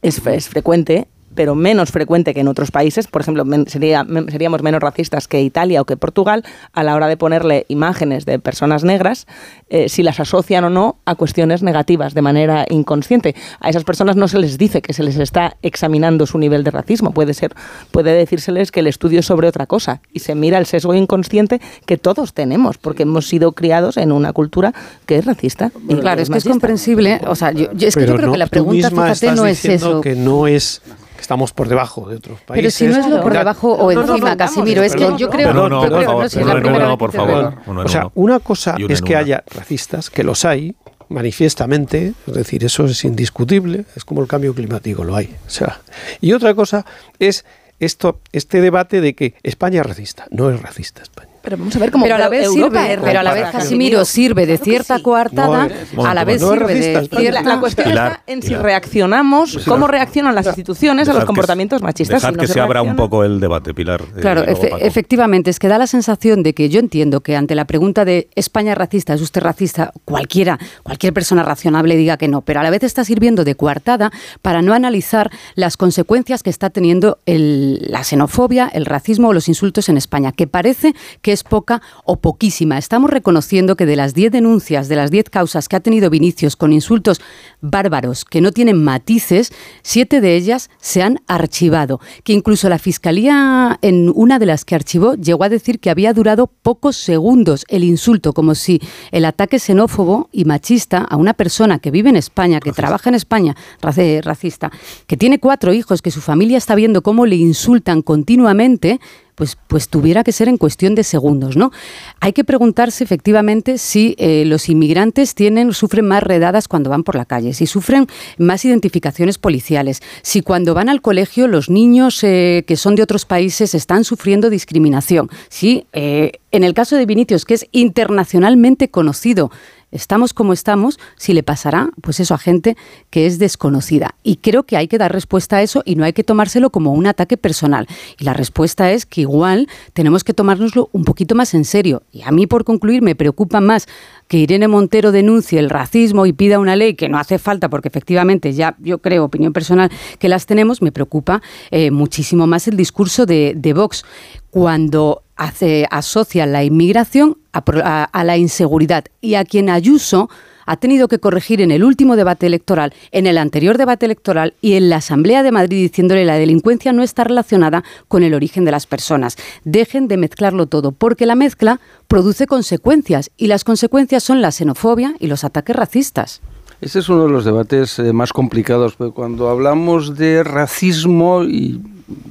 D: es, es frecuente pero menos frecuente que en otros países. Por ejemplo, sería, seríamos menos racistas que Italia o que Portugal a la hora de ponerle imágenes de personas negras, eh, si las asocian o no a cuestiones negativas de manera inconsciente. A esas personas no se les dice que se les está examinando su nivel de racismo. Puede ser, puede decírseles que el estudio es sobre otra cosa y se mira el sesgo inconsciente que todos tenemos, porque hemos sido criados en una cultura que es racista.
G: Y claro, es, que es comprensible. O sea, yo, es que yo creo que la pregunta, fíjate, no es eso.
C: Que no es estamos por debajo de otros países.
G: Pero si no es lo por debajo o encima, Casimiro, es que yo creo...
A: No, no, por favor, por favor.
C: O sea, una cosa es que haya racistas, que los hay, manifiestamente, es decir, eso es indiscutible, es como el cambio climático, lo hay. O sea, y otra cosa es esto, este debate de que España es racista. No es racista España.
D: Pero vamos a ver cómo
G: pero a la vez
D: Europa
G: sirve, pero a la vez. Casimiro sirve de cierta coartada,
C: No,
G: a la vez sirve de cierta
D: La cuestión
A: Pilar,
D: está en si reaccionamos,
C: Pues
D: cómo reaccionan las instituciones a los
A: que-
D: comportamientos machistas.
A: Dejad
D: Si no
A: que se abra un poco el debate, Pilar. eh,
G: Claro, efe- efectivamente, es que da la sensación de que yo entiendo que ante la pregunta de España es racista, ¿es usted racista? Cualquiera, cualquier persona razonable diga que no, pero a la vez está sirviendo de coartada para no analizar las consecuencias que está teniendo el- la xenofobia, el racismo o los insultos en España, que parece que es poca o poquísima. Estamos reconociendo que de las 10 denuncias, de las 10 causas que ha tenido Vinicius con insultos bárbaros que no tienen matices, siete de ellas se han archivado. Que incluso la Fiscalía, en una de las que archivó, llegó a decir que había durado pocos segundos el insulto, como si el ataque xenófobo y machista a una persona que vive en España, que trabaja en España, racista, que tiene cuatro hijos, que su familia está viendo cómo le insultan continuamente, pues, pues tuviera que ser en cuestión de segundos, ¿no? Hay que preguntarse efectivamente si eh, los inmigrantes tienen, sufren más redadas cuando van por la calle, si sufren más identificaciones policiales, si cuando van al colegio los niños eh, que son de otros países están sufriendo discriminación, si eh, en el caso de Vinicius, que es internacionalmente conocido, estamos como estamos, si le pasará, pues eso, a gente que es desconocida. Y creo que hay que dar respuesta a eso y no hay que tomárselo como un ataque personal. Y la respuesta es que igual tenemos que tomárnoslo un poquito más en serio. Y a mí, por concluir, me preocupa más que Irene Montero denuncie el racismo y pida una ley que no hace falta, porque efectivamente ya yo creo, opinión personal, que las tenemos, me preocupa eh, muchísimo más el discurso de, Vox cuando hace, asocia la inmigración a la inseguridad. Y a quien Ayuso ha tenido que corregir en el último debate electoral, en el anterior debate electoral y en la Asamblea de Madrid diciéndole la delincuencia no está relacionada con el origen de las personas. Dejen de mezclarlo todo, porque la mezcla produce consecuencias y las consecuencias son la xenofobia y los ataques racistas.
E: Ese es uno de los debates eh, más complicados, porque cuando hablamos de racismo, y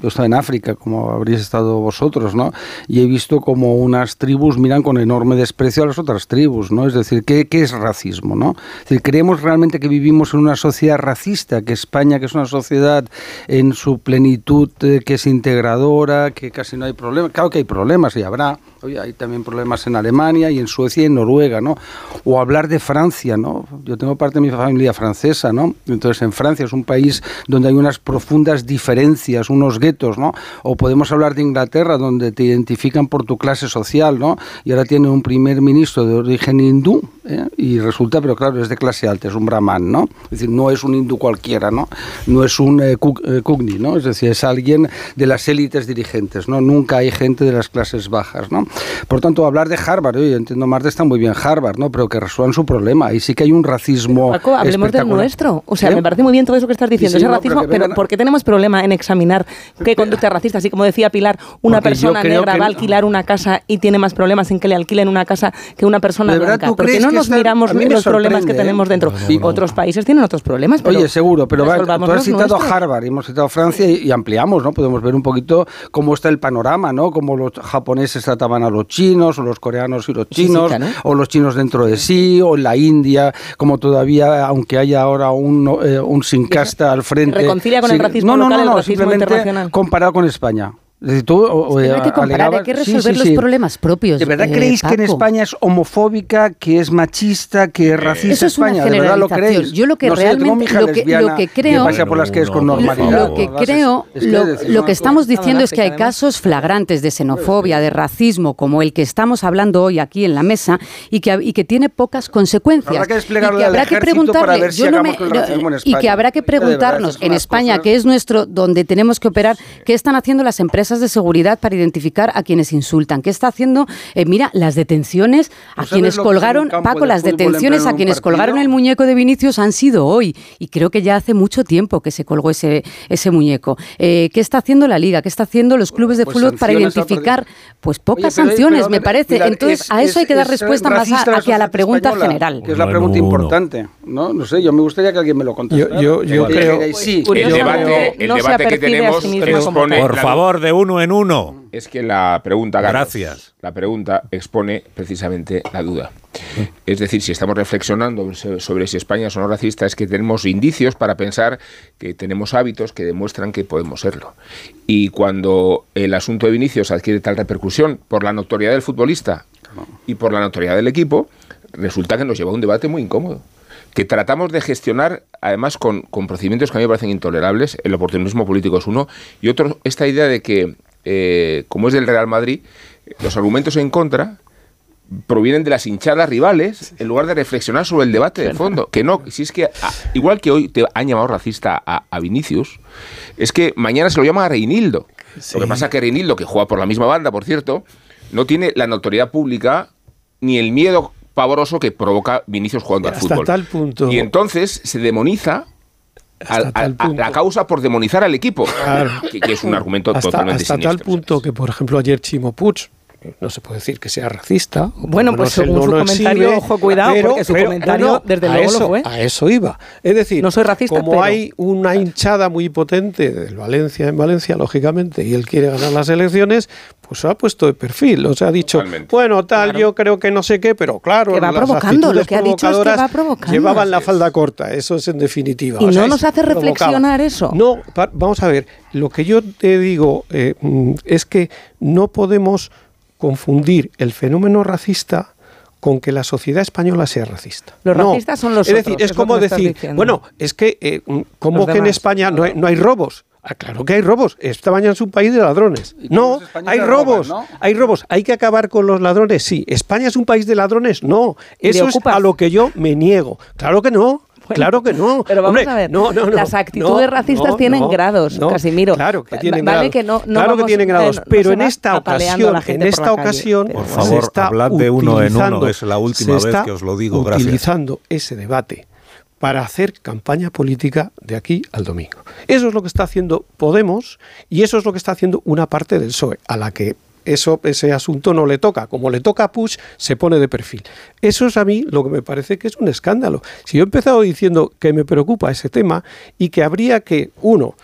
E: yo estaba en África, como habréis estado vosotros, ¿no? Y he visto como unas tribus miran con enorme desprecio a las otras tribus, ¿no? Es decir, ¿qué, qué es racismo, no? Es decir, ¿creemos realmente que vivimos en una sociedad racista, que España, que es una sociedad en su plenitud, eh, que es integradora, que casi no hay problemas? Claro que hay problemas y habrá. Oye, hay también problemas en Alemania y en Suecia y en Noruega, ¿no? O hablar de Francia, ¿no? Yo tengo parte de mi familia francesa, ¿no? Entonces, en Francia es un país donde hay unas profundas diferencias, unos guetos, ¿no? O podemos hablar de Inglaterra, donde te identifican por tu clase social, ¿no? Y ahora tiene un primer ministro de origen hindú, ¿eh? y resulta, pero claro, es de clase alta, es un brahman, ¿no? Es decir, no es un hindú cualquiera, ¿no? No es un eh, eh, ¿no? Es decir, es alguien de las élites dirigentes, ¿no? Nunca hay gente de las clases bajas, ¿no? Por tanto, hablar de Harvard, oye, entiendo, Marta está muy bien Harvard, ¿no? Pero que resuelvan su problema. Y sí que hay un racismo
D: Paco, hablemos del nuestro. O sea,
E: ¿Eh?
D: me parece muy bien todo eso que estás diciendo,
E: Sí, sí,
D: ese
E: no,
D: racismo,
E: pero
D: pero,
E: vengan-
D: ¿por qué tenemos problema en examinar qué conducta es racista? Así como decía Pilar, una
E: Porque yo
D: persona negra
E: que
D: va a alquilar una casa y tiene más problemas en que le alquilen una casa que una persona
E: ¿De verdad
D: blanca.
E: tú
D: ¿Por qué
E: crees
D: no nos
E: está-
D: miramos los problemas que
E: ¿eh?
D: tenemos dentro? Otros países tienen otros problemas, pero
E: Oye, seguro, pero va, tú has citado
D: nuestros.
E: Harvard y hemos citado Francia y, y ampliamos, ¿no? Podemos ver un poquito cómo está el panorama, ¿no? Cómo los japoneses trataban a los chinos, o los coreanos y los
D: Sí, sí,
E: chinos, o los chinos dentro de sí, o la India, como todavía, aunque haya ahora un, eh, un sin casta al frente.
D: reconcilia con el racismo
E: no, no,
D: local,
E: no,
D: el
E: no,
D: racismo
E: simplemente
D: internacional.
E: comparado con España. Es decir, tú, o-
G: Es que no
E: eh,
G: hay que comparar, hay que
E: sí,
G: resolver
E: sí,
G: los
E: sí.
G: problemas propios.
E: ¿De verdad
G: eh,
E: creéis que en. España es homofóbica, que es machista, que es racista
G: Eso es una
E: España? ¿De verdad lo
G: generalización.
E: creéis?
G: Yo lo que
E: No sé,
G: realmente-
E: hija
G: lo que-
E: lesbiana
G: lo que creo-
E: pasa por las calles con
A: No,
E: normalidad.
G: Lo que
A: favor.
G: creo,
E: Es que
G: lo,
E: decir
G: lo
E: una
G: que estamos diciendo es que hay casos flagrantes de xenofobia, de racismo, como el que estamos hablando hoy aquí en la mesa y que, y que tiene pocas consecuencias.
E: Habrá que desplegarlo
G: y que habrá que preguntarle,
E: ver si
G: yo no me-
E: acabamos con el racismo en
G: y que habrá que preguntarnos en España, que es nuestro donde tenemos que operar, qué están haciendo las empresas de seguridad para identificar a quienes insultan, qué está haciendo, eh, mira, las detenciones a
E: ¿Tú sabes
G: quienes
E: que es un
G: colgaron, Paco,
E: de
G: las detenciones a
E: un
G: quienes
E: partido?
G: colgaron el muñeco de Vinicius han sido hoy y creo que ya hace mucho tiempo que se colgó ese, ese muñeco. Eh, ¿Qué está haciendo la Liga? ¿Qué está haciendo los clubes de
E: Pues
G: fútbol para identificar pues pocas
E: Oye, pero-
G: sanciones,
E: pero,
G: me parece? Entonces,
E: es-
G: a eso hay que
E: es-
G: dar
E: es
G: respuesta más a, a que a la pregunta
E: española,
G: general.
E: Que es la pregunta importante. No, no sé, yo me gustaría que alguien me lo contestara.
C: Yo- yo- yo
E: Que
C: creo-
E: dijerais sí.
F: El debate,
D: no
F: el
D: se
F: debate que
D: apercibe a
F: tenemos
D: sí mismo
A: Por favor, de uno en uno.
F: Es que la pregunta, Carlos,
A: Gracias.
F: La pregunta expone precisamente la duda. Es decir, si estamos reflexionando so- sobre si España es o no racista, es que tenemos indicios para pensar que tenemos hábitos que demuestran que podemos serlo. Y cuando el asunto de Vinicius adquiere tal repercusión por la notoriedad del futbolista y por la notoriedad del equipo, resulta que nos lleva a un debate muy incómodo que tratamos de gestionar, además, con, con procedimientos que a mí me parecen intolerables. El oportunismo político es uno. Y otro, esta idea de que, eh, como es del Real Madrid, los argumentos en contra provienen de las hinchadas rivales en lugar de reflexionar sobre el debate de fondo. Que no, si es que, igual que hoy te han llamado racista a, a Vinicius, es que mañana se lo llama a Reinildo. Lo que pasa es que Reinildo, que juega por la misma banda, por cierto, no tiene la notoriedad pública ni el miedo pavoroso que provoca Vinicius jugando al
C: Hasta
F: fútbol.
C: tal punto.
F: Y entonces se demoniza a- a la causa por demonizar al equipo,
C: Claro.
F: que, que es un argumento
C: hasta,
F: totalmente
C: hasta tal punto que, por ejemplo, ayer Chimo Puig, no se puede decir que sea racista. o
D: Bueno,
C: lo
D: pues según
C: no
D: su
C: lo
D: comentario,
C: exhibe,
D: ojo, cuidado, porque su comentario, desde luego, lo
C: eso,
D: fue.
C: A eso iba. Es decir,
D: No soy racista,
C: como
D: pero-
C: hay una hinchada muy potente del Valencia en Valencia, lógicamente, y él quiere ganar las elecciones, pues se ha puesto de perfil. O sea, ha dicho, bueno, tal, yo creo que no sé qué, pero claro,
D: Que va
C: las
D: provocando, lo que ha dicho es que va provocando.
C: Llevaban la falda corta, eso es en definitiva.
D: ¿Y
C: O
D: no nos hace
C: provocaba.
D: reflexionar eso?
C: No, pa- vamos a ver, lo que yo te digo eh, mm, es que no podemos confundir el fenómeno racista con que la sociedad española sea racista.
D: Los
C: No.
D: racistas son los
C: Es
D: otros,
C: decir,
D: es
C: como decir, bueno, es que, eh, mm, ¿cómo
D: Los
C: que en. España no hay, no hay robos? Ah, claro que hay robos. España es un país de ladrones. No, hay
E: roban,
C: robos.
E: ¿no?
C: Hay robos. Hay que acabar con los ladrones. Sí. ¿España es un país de ladrones? No.
D: ¿Y de
C: Eso es a lo que yo me niego. Claro que no. Claro que no.
D: Pero vamos
C: Hombre,
D: a ver,
C: no, no, no,
D: las actitudes
C: no,
D: racistas
C: no,
D: tienen
C: no,
D: grados,
C: no.
D: Casimiro.
C: Claro que tienen
D: vale
C: grados.
D: que no- no
C: claro
D: vamos-
C: que tienen
D: eh,
C: grados, pero en esta ocasión, en esta ocasión, se está
A: hablad de uno en uno,
C: utilizando-
A: es la última vez
C: está
A: que os lo digo, gracias.
C: Utilizando ese debate para hacer campaña política de aquí al domingo. Eso es lo que está haciendo Podemos y eso es lo que está haciendo una parte del PSOE, a la que eso, ese asunto no le toca. Como le toca a Puig, se pone de perfil. Eso es a mí lo que me parece que es un escándalo. Si yo he empezado diciendo que me preocupa ese tema y que habría que, uno,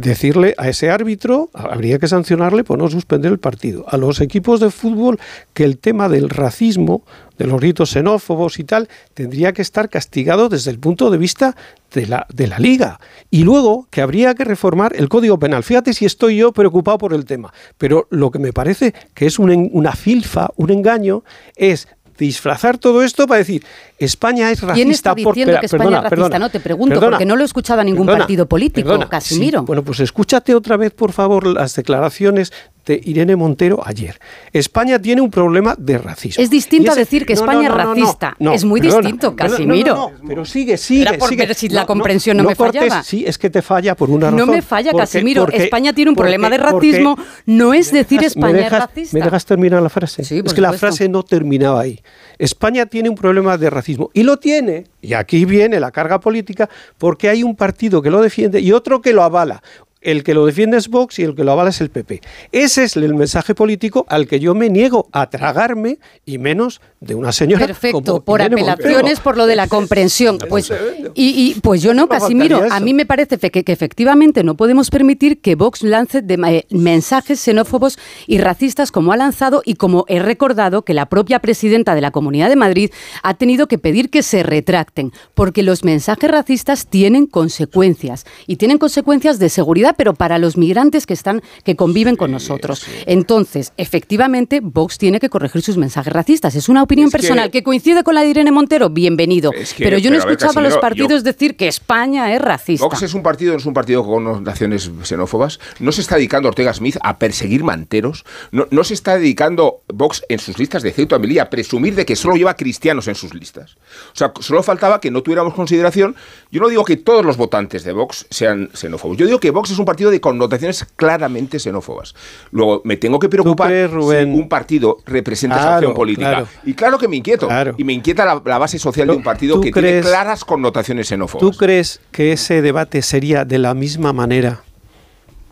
C: decirle a ese árbitro, habría que sancionarle por no suspender el partido. A los equipos de fútbol que el tema del racismo, de los ritos xenófobos y tal, tendría que estar castigado desde el punto de vista de la, de la liga. Y luego que habría que reformar el Código Penal. Fíjate si estoy yo preocupado por el tema. Pero lo que me parece que es una filfa, un engaño, es disfrazar todo esto para decir España es racista
G: ¿Quién está
C: por-
G: diciendo
C: Espera,
G: que España
C: perdona,
G: es racista?
C: perdona,
G: no, te pregunto,
C: perdona,
G: porque no lo he escuchado a ningún
C: perdona,
G: partido político,
C: perdona,
G: Casimiro.
C: sí, bueno, pues escúchate otra vez, por favor, las declaraciones de Irene Montero ayer. España tiene un problema de racismo.
G: Es distinto a decir que
C: no,
G: España
C: no, no,
G: es
C: no,
G: racista.
C: no,
G: Es muy
C: perdona,
G: distinto, Casimiro.
C: no, no, no, pero sigue, sigue,
G: Era por
C: sigue.
G: ver si la comprensión no me
C: cortes,
G: fallaba.
C: Sí, es que te falla por una
G: No
C: razón.
G: me falla,
C: Porque-
G: Casimiro.
C: porque-
G: España tiene un
C: porque-
G: problema de
C: porque-
G: racismo. No es decir
C: ¿Me
G: España
C: dejas-
G: es racista.
C: ¿Me dejas terminar la frase?
G: Sí, por
C: es que la frase no terminaba ahí. España tiene un problema de racismo. Y lo tiene, y aquí viene la carga política, porque hay un partido que lo defiende y otro que lo avala. El que lo defiende es Vox y el que lo avala es el PP. Ese es el mensaje político al que yo me niego a tragarme y menos de una señora
G: Perfecto,
C: como
G: por
C: Irene
G: apelaciones,
C: Montero.
G: por lo de la comprensión. Pues, y, y, pues yo no,
C: No
G: Casimiro, a mí me parece que, que efectivamente no podemos permitir que Vox lance de- eh, mensajes xenófobos y racistas como ha lanzado y como he recordado que la propia presidenta de la Comunidad de Madrid ha tenido que pedir que se retracten, porque los mensajes racistas tienen consecuencias y tienen consecuencias de seguridad, pero para los migrantes que están que conviven con nosotros. Entonces, efectivamente, Vox tiene que corregir sus mensajes racistas. Es una opinión
F: Es
G: personal que coincide con la de Irene Montero, bienvenido.
F: Es que-
G: pero yo no
F: pero a ver,
G: los partidos
F: yo-
G: decir que España es racista.
F: Vox es un partido, es un partido con connotaciones xenófobas. No se está dedicando Ortega Smith a perseguir manteros. No, no se está dedicando Vox en sus listas de Ceuta Melilla a presumir de que solo lleva cristianos en sus listas. O sea, solo faltaba que no tuviéramos consideración. Yo no digo que todos los votantes de Vox sean xenófobos. Yo digo que Vox es un partido de connotaciones claramente xenófobas. Luego, me tengo que preocupar
C: crees, Rubén?
F: si un partido representa esa
C: Claro,
F: opción política.
C: claro.
F: Y claro que me inquieto.
C: Claro.
F: Y me inquieta la, la base social de
C: ¿Tú-
F: un partido que tiene claras connotaciones xenófobas.
C: ¿Tú crees que ese debate sería de la misma manera?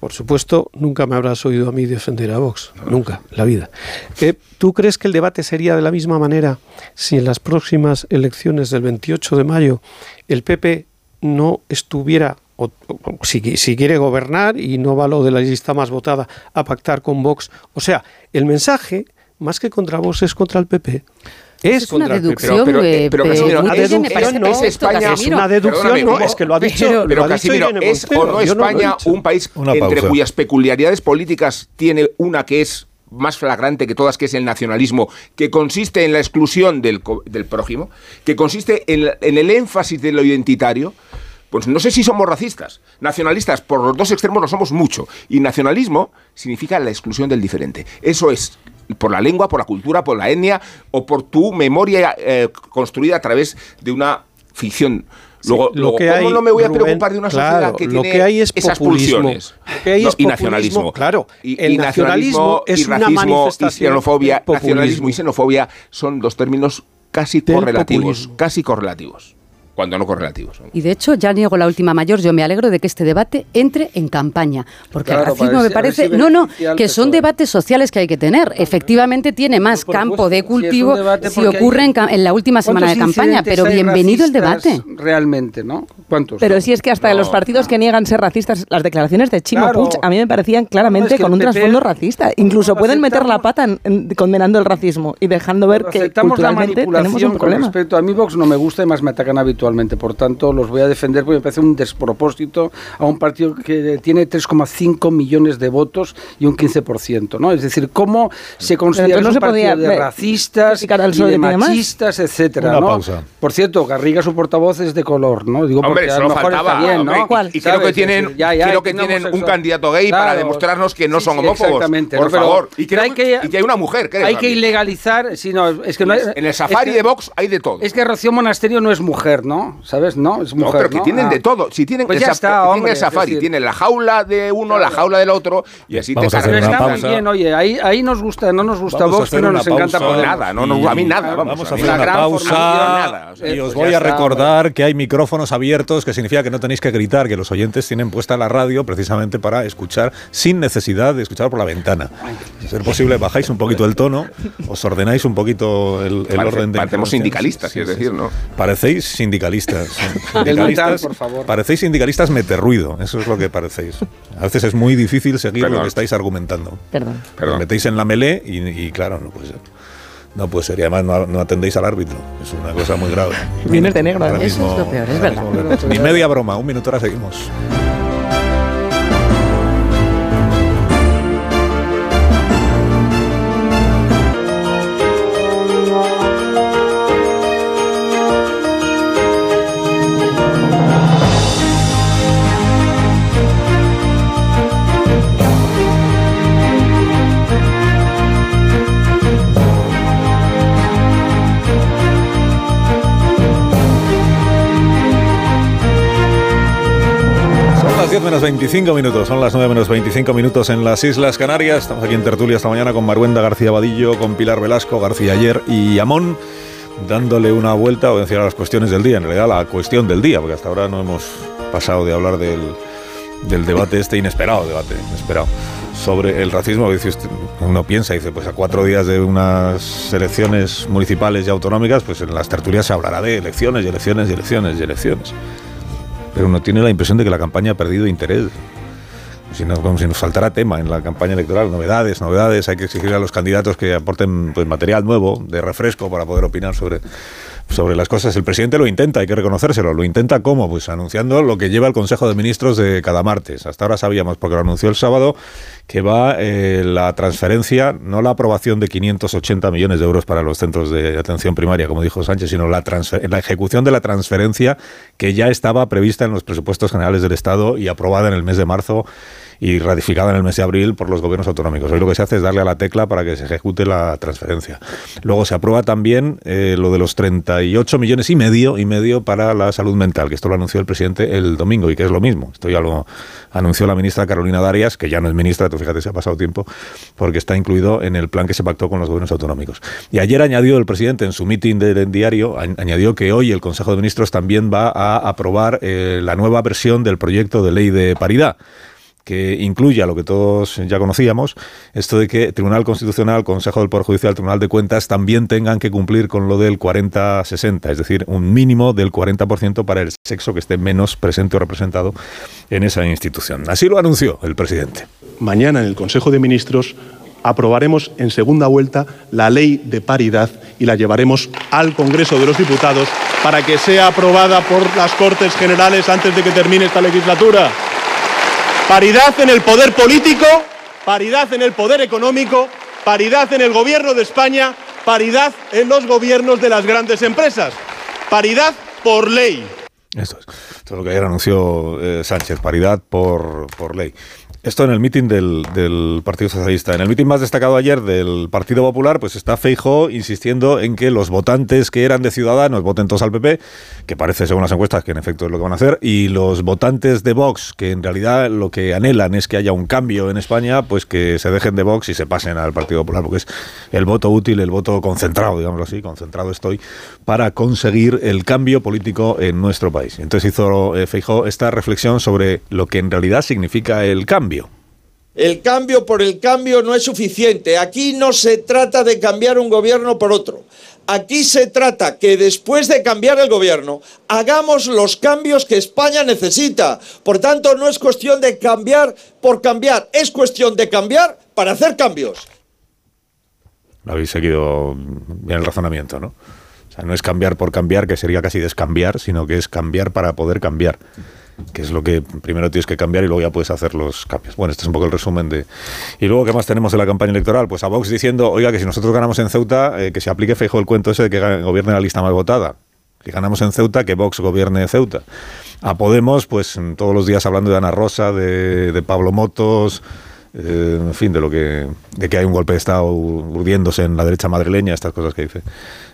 C: Por supuesto, nunca me habrás oído a mí defender a Vox, nunca, en la vida. Eh, ¿Tú crees que el debate sería de la misma manera si en las próximas elecciones del 28 de mayo el PP no estuviera o, o si, si quiere gobernar y no va lo de la lista más votada a pactar con Vox. O sea, el mensaje, más que contra Vox, es contra el PP. Es,
G: Es una
C: contra el PP.
G: deducción,
F: Pero- pero-
G: eh,
F: pero,
G: pe-
F: Casimiro,
C: deducción no,
F: España,
C: Es una deducción, no, es que lo ha dicho,
G: pero-
F: Pero
C: ha
F: Casimiro, ¿es o no España un país
A: Una
F: entre
A: pausa.
F: cuyas peculiaridades políticas tiene una que es más flagrante que todas, que es el nacionalismo, que consiste en la exclusión del, co- del prójimo, que consiste en, la- en el énfasis de lo identitario? Pues no sé si somos racistas. Nacionalistas, por los dos extremos no somos mucho. Y nacionalismo significa la exclusión del diferente. Eso es por la lengua, por la cultura, por la etnia o por tu memoria eh, construida a través de una ficción. Luego,
C: lo
F: luego,
C: que
F: ¿cómo
C: hay,
F: no me voy a
C: Rubén,
F: preocupar de una sociedad
C: claro,
F: que
C: lo
F: tiene
C: que hay es
F: esas pulsiones?
C: Lo que hay
F: No,
C: es
F: y nacionalismo.
C: claro.
F: Y,
C: El
F: y
C: nacionalismo es
F: y
C: una
F: racismo y
C: manifestación
F: xenofobia, nacionalismo y xenofobia son dos términos casi correlativos,
C: populismo.
F: casi correlativos, cuando no correlativos.
G: Y de hecho, ya niego la última mayor. Yo me alegro de que este debate entre en campaña. Porque
E: Claro,
G: el racismo me
E: si-
G: parece.
E: si
G: no, no, que son debates sociales que hay que tener. Efectivamente, tiene más campo
E: supuesto,
G: de
E: si
G: cultivo
E: debate
G: si
E: porque
G: ocurre
E: hay-
G: en, la última semana de
E: ¿Cuántos
G: campaña. Pero bienvenido el debate.
E: Realmente, ¿no? ¿Cuántos?
D: Pero si es que hasta
F: No,
D: los partidos que niegan ser racistas, las declaraciones de Chimo
E: Claro.
D: Puig a mí me parecían claramente
E: No, es que
D: con un trasfondo racista. Incluso pueden meter la pata en- en- condenando el racismo y dejando ver que
E: la
D: culturalmente tenemos un
E: con
D: problema.
E: respecto a mí Vox no me gusta y más me atacan habitualmente por tanto los voy a defender porque me parece un despropósito a un partido que tiene 3,5 millones de votos y un 15% ¿no? es decir cómo se considera
D: no
E: un
D: se
E: partido de racistas y de
D: que
E: machistas etcétera
A: Una
E: ¿no?
A: pausa.
E: por cierto Garriga su portavoz es de color ¿no? digo
F: Hombre,
E: porque a lo mejor
F: faltaba.
E: está bien ¿no?
F: y- Y, creo que tienen,
E: Es decir, ya, ya,
F: creo que tienen un candidato gay para demostrarnos que no
E: Sí,
F: son
E: sí,
F: homófobos.
E: exactamente,
F: por
E: ¿no? Pero-
F: favor. Y, creo
E: hay que-
F: y que hay una mujer, creo.
E: hay que ilegalizar si no es que no hay-
F: En el
E: es
F: safari
E: que-
F: de Vox hay de todo.
E: es que Rocío Monasterio no es mujer, ¿no? ¿Sabes? No, es
F: No,
E: mujer.
F: pero que tienen
E: Ah.
F: de todo. Si tienen,
E: Pues
F: el
E: ya está,
F: tienen
E: hombre,
F: el safari,
E: es decir-
F: tienen la jaula de uno, la jaula del otro, y así
A: Vamos
F: te
E: Pero
F: cargas.
A: una
E: está
A: pausa.
E: muy bien, oye, ahí, ahí nos gusta, no nos gusta Vox, pero nos encanta. Podemos.
F: Nada, no, no, a mí nada, vamos.
A: Vamos a hacer
F: nada.
A: una
E: gran
A: pausa
E: formación,
F: nada, o sea,
A: y os
E: pues
A: voy a
E: está,
A: recordar que hay micrófonos abiertos, que significa que no tenéis que gritar, que los oyentes tienen puesta la radio precisamente para escuchar sin necesidad de escuchar por la ventana. Si ser posible, bajáis un poquito el tono, os ordenáis un poquito el, el
F: Parece-
A: orden de
F: parecemos sindicalistas, quiero decir, ¿no?
A: Parecéis sindicalistas. Sindicalistas- [LAUGHS]
E: metal, por favor.
A: Parecéis sindicalistas meterruido, eso es lo que parecéis. A veces es muy difícil seguir lo
F: Perdón.
A: que estáis argumentando.
D: Perdón.
A: Os
F: Perdón.
A: metéis en la melé y, y claro, no puede ser. No puede ser, y además no, no atendéis al árbitro. Es una cosa muy grave.
D: Vienes de negro,
A: Ahora
D: ¿eh?
G: Eso es lo peor, es verdad.
A: mismo- Ni media broma, un minuto ahora seguimos. Menos 25 minutos, son las 9 menos 25 minutos en las Islas Canarias. Estamos aquí en Tertulia esta mañana con Maruenda García Vadillo, con Pilar Velasco, García Ayer y Amón, dándole una vuelta, o decir, a las cuestiones del día, en realidad la cuestión del día, porque hasta ahora no hemos pasado de hablar del, del debate este inesperado, debate inesperado, sobre el racismo. uno piensa, dice, pues a cuatro días de unas elecciones municipales y autonómicas, pues en las tertulias se hablará de elecciones y elecciones y elecciones y elecciones pero uno tiene la impresión de que la campaña ha perdido interés. Si no, como si nos faltara tema en la campaña electoral, novedades, novedades, hay que exigir a los candidatos que aporten pues, material nuevo, de refresco, para poder opinar sobre, sobre las cosas. El presidente lo intenta, hay que reconocérselo. ¿Lo intenta cómo? Pues anunciando lo que lleva el Consejo de Ministros de cada martes. Hasta ahora sabíamos, porque lo anunció el sábado, que va eh, la transferencia, no la aprobación de 580 millones de euros para los centros de atención primaria, como dijo Sánchez, sino la, la ejecución de la transferencia que ya estaba prevista en los presupuestos generales del Estado y aprobada en el mes de marzo y ratificada en el mes de abril por los gobiernos autonómicos. Hoy lo que se hace es darle a la tecla para que se ejecute la transferencia. Luego se aprueba también eh, lo de los 38 millones y medio y medio para la salud mental, que esto lo anunció el presidente el domingo y que es lo mismo. Esto ya lo anunció la ministra Carolina Darias, que ya no es ministra, tú fíjate, se ha pasado tiempo, porque está incluido en el plan que se pactó con los gobiernos autonómicos. Y ayer añadió el presidente en su meeting del diario, añadió que hoy el Consejo de Ministros también va a aprobar eh, la nueva versión del proyecto de ley de paridad que incluya lo que todos ya conocíamos, esto de que Tribunal Constitucional, Consejo del Poder Judicial, Tribunal de Cuentas también tengan que cumplir con lo del 40-60, es decir, un mínimo del 40% para el sexo que esté menos presente o representado en esa institución. Así lo anunció el presidente.
K: Mañana en el Consejo de Ministros aprobaremos en segunda vuelta la ley de paridad y la llevaremos al Congreso de los Diputados para que sea aprobada por las Cortes Generales antes de que termine esta legislatura. Paridad en el poder político, paridad en el poder económico, paridad en el gobierno de España, paridad en los gobiernos de las grandes empresas. Paridad por ley.
A: Esto es, esto es lo que ayer anunció eh, Sánchez, paridad por, por ley. Esto en el mitin del, del, Partido Socialista. En el mitin más destacado ayer del Partido Popular, pues está Feijo insistiendo en que los votantes que eran de Ciudadanos voten todos al PP, que parece según las encuestas que en efecto es lo que van a hacer, y los votantes de Vox, que en realidad lo que anhelan es que haya un cambio en España, pues que se dejen de Vox y se pasen al Partido Popular, porque es el voto útil, el voto concentrado, digámoslo así, concentrado estoy, para conseguir el cambio político en nuestro país. Entonces hizo eh, Feijo esta reflexión sobre lo que en realidad significa el cambio.
L: El cambio por el cambio no es suficiente. Aquí no se trata de cambiar un gobierno por otro. Aquí se trata que después de cambiar el gobierno hagamos los cambios que España necesita. Por tanto, no es cuestión de cambiar por cambiar, es cuestión de cambiar para hacer cambios.
A: Habéis seguido bien el razonamiento, ¿no? O sea, no es cambiar por cambiar, que sería casi descambiar, sino que es cambiar para poder cambiar que es lo que primero tienes que cambiar y luego ya puedes hacer los cambios. Bueno, este es un poco el resumen de... Y luego, ¿qué más tenemos en la campaña electoral? Pues a Vox diciendo, oiga, que si nosotros ganamos en Ceuta, eh, que se aplique fijo el cuento ese de que gobierne la lista más votada. Si ganamos en Ceuta, que Vox gobierne Ceuta. A Podemos, pues todos los días hablando de Ana Rosa, de, Pablo Motos, eh, en fin, de lo que, de que hay un golpe de Estado urdiéndose en la derecha madrileña, estas cosas que dice.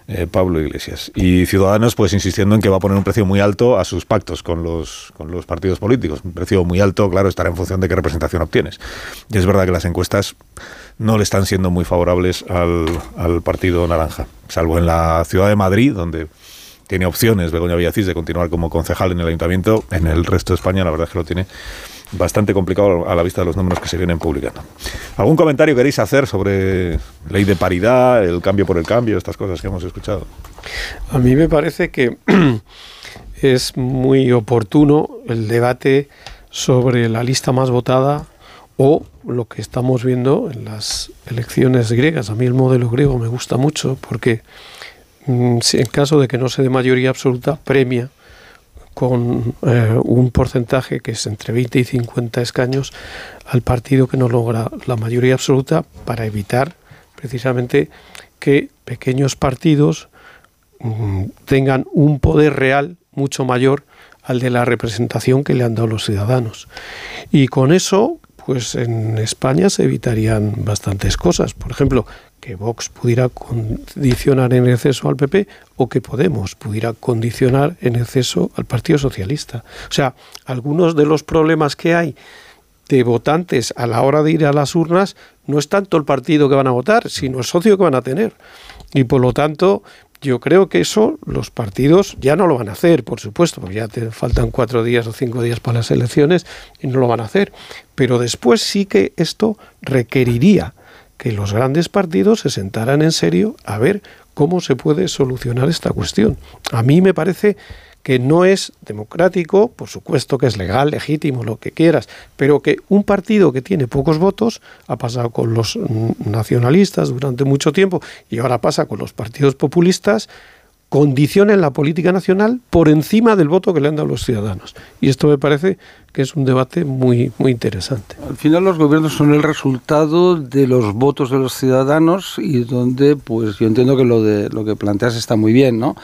A: Eh, Pablo Iglesias. Y Ciudadanos, pues insistiendo en que va a poner un precio muy alto a sus pactos con los, con los partidos políticos. Un precio muy alto, claro, estará en función de qué representación obtienes. Y es verdad que las encuestas no le están siendo muy favorables al, al Partido Naranja, salvo en la ciudad de Madrid, donde tiene opciones Begoña Villacís de continuar como concejal en el ayuntamiento. En el resto de España, la verdad es que lo tiene bastante complicado a la vista de los números que se vienen publicando. ¿Algún comentario queréis hacer sobre ley de paridad, el cambio por el cambio, estas cosas que hemos escuchado?
C: A mí me parece que [CLEARS THROAT] es muy oportuno el debate sobre la lista más votada o lo que estamos viendo en las elecciones griegas. A mí el modelo griego me gusta mucho porque mm, en caso de que no se dé mayoría absoluta, premia con eh, un porcentaje que es entre 20 y 50 escaños al partido que no logra la mayoría absoluta para evitar precisamente que pequeños partidos mm, tengan un poder real mucho mayor al de la representación que le han dado los ciudadanos. Y con eso, pues en España se evitarían bastantes cosas. Por ejemplo, que Vox pudiera condicionar en exceso al PP o que Podemos pudiera condicionar en exceso al Partido Socialista. O sea, algunos de los problemas que hay de votantes a la hora de ir a las urnas no es tanto el partido que van a votar, sino el socio que van a tener. Y por lo tanto, yo creo que eso los partidos ya no lo van a hacer, por supuesto, porque ya te faltan cuatro días o cinco días para las elecciones y no lo van a hacer. Pero después sí que esto requeriría que los grandes partidos se sentaran en serio a ver cómo se puede solucionar esta cuestión. A mí me parece que no es democrático, por supuesto que es legal, legítimo, lo que quieras, pero que un partido que tiene pocos votos, ha pasado con los nacionalistas durante mucho tiempo y ahora pasa con los partidos populistas, condicionen la política nacional por encima del voto que le han dado los ciudadanos. Y esto me parece que es un debate muy, muy interesante.
E: Al final los gobiernos son el resultado de los votos de los ciudadanos y donde, pues yo entiendo que lo de lo que planteas está muy bien, ¿no?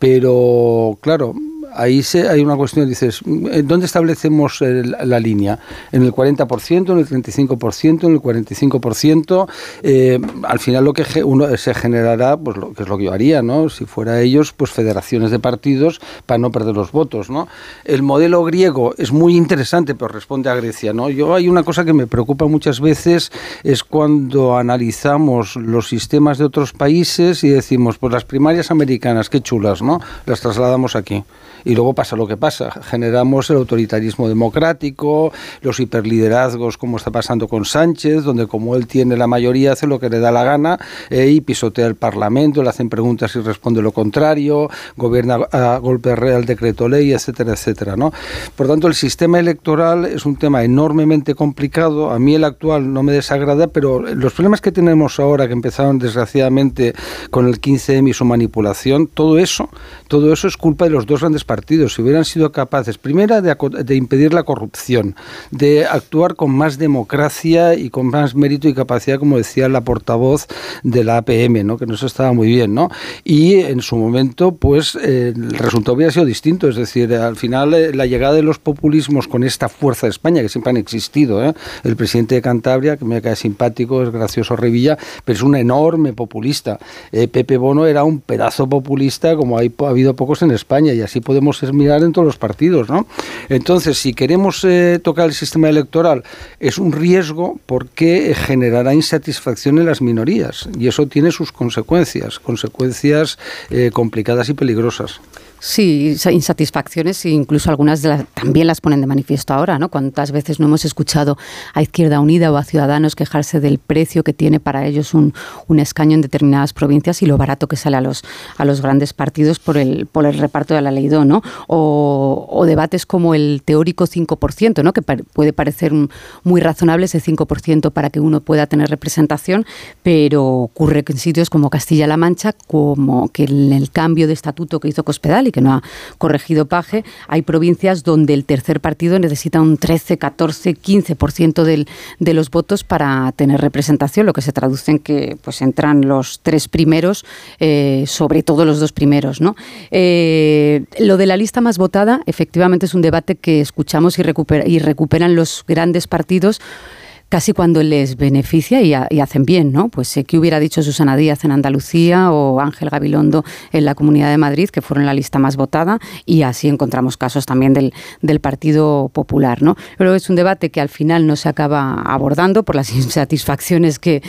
E: Pero, claro, ahí se, hay una cuestión, dices, ¿dónde establecemos la línea? ¿En el 40%, en el 35%, en el 45%? Eh, al final lo que uno se generará, pues lo que es lo que yo haría, ¿no? Si fuera ellos, pues federaciones de partidos para no perder los votos, ¿no? El modelo griego es muy interesante, pero responde a Grecia, ¿no? Yo hay una cosa que me preocupa muchas veces, es cuando analizamos los sistemas de otros países y decimos, pues las primarias americanas, qué chulas, ¿no? Las trasladamos aquí Y luego pasa lo que pasa. Generamos el autoritarismo democrático, los hiperliderazgos, como está pasando con Sánchez, donde como él tiene la mayoría, hace lo que le da la gana eh, y pisotea el Parlamento, le hacen preguntas y responde lo contrario, gobierna a golpe real decreto ley, etcétera, etcétera. ¿no? Por tanto, el sistema electoral es un tema enormemente complicado. A mí el actual no me desagrada, pero los problemas que tenemos ahora, que empezaron desgraciadamente con el 15M y su manipulación, todo eso, todo eso es culpa de los dos grandes partidos. Si hubieran sido capaces, primera, de, de impedir la corrupción, de actuar con más democracia y con más mérito y capacidad, como decía la portavoz de la APM, ¿no? que no se estaba muy bien, ¿no? Y en su momento, pues eh, el resultado hubiera sido distinto, es decir, al final eh, la llegada de los populismos con esta fuerza de España, que siempre han existido, ¿eh? el presidente de Cantabria, que me cae simpático, es gracioso Revilla, pero es un enorme populista. Pepe Bono era un pedazo populista como hay, ha habido pocos en España y así podemos mirar en todos los partidos, ¿no? Entonces, si queremos tocar el sistema electoral, es un riesgo porque generará insatisfacción en las minorías y eso tiene sus consecuencias, consecuencias eh, complicadas y peligrosas.
G: Sí, insatisfacciones e incluso algunas de las, también las ponen de manifiesto ahora, ¿no? Cuántas veces no hemos escuchado a Izquierda Unida o a Ciudadanos quejarse del precio que tiene para ellos un, un escaño en determinadas provincias y lo barato que sale a los, a los grandes partidos por el, por el reparto de la ley DO, ¿no? O, debates como el teórico 5%, ¿no? Que puede parecer muy razonable ese 5% para que uno pueda tener representación, pero ocurre que en sitios como Castilla-La Mancha, como que en el cambio de estatuto que hizo Cospedal que no ha corregido Paje, hay provincias donde el tercer partido necesita un 13, 14, 15% del, de los votos para tener representación, lo que se traduce en que pues entran los tres primeros, eh, sobre todo los dos primeros. ¿no? Eh, lo de la lista más votada, efectivamente, es un debate que escuchamos y, y recuperan los grandes partidos casi cuando les beneficia y, hacen bien, ¿no? Pues sé que hubiera dicho Susana Díaz en Andalucía o Ángel Gabilondo en la Comunidad de Madrid, que fueron la lista más votada, y así encontramos casos también del Partido Popular, ¿no? Pero es un debate que al final no se acaba abordando por las [LAUGHS] insatisfacciones que,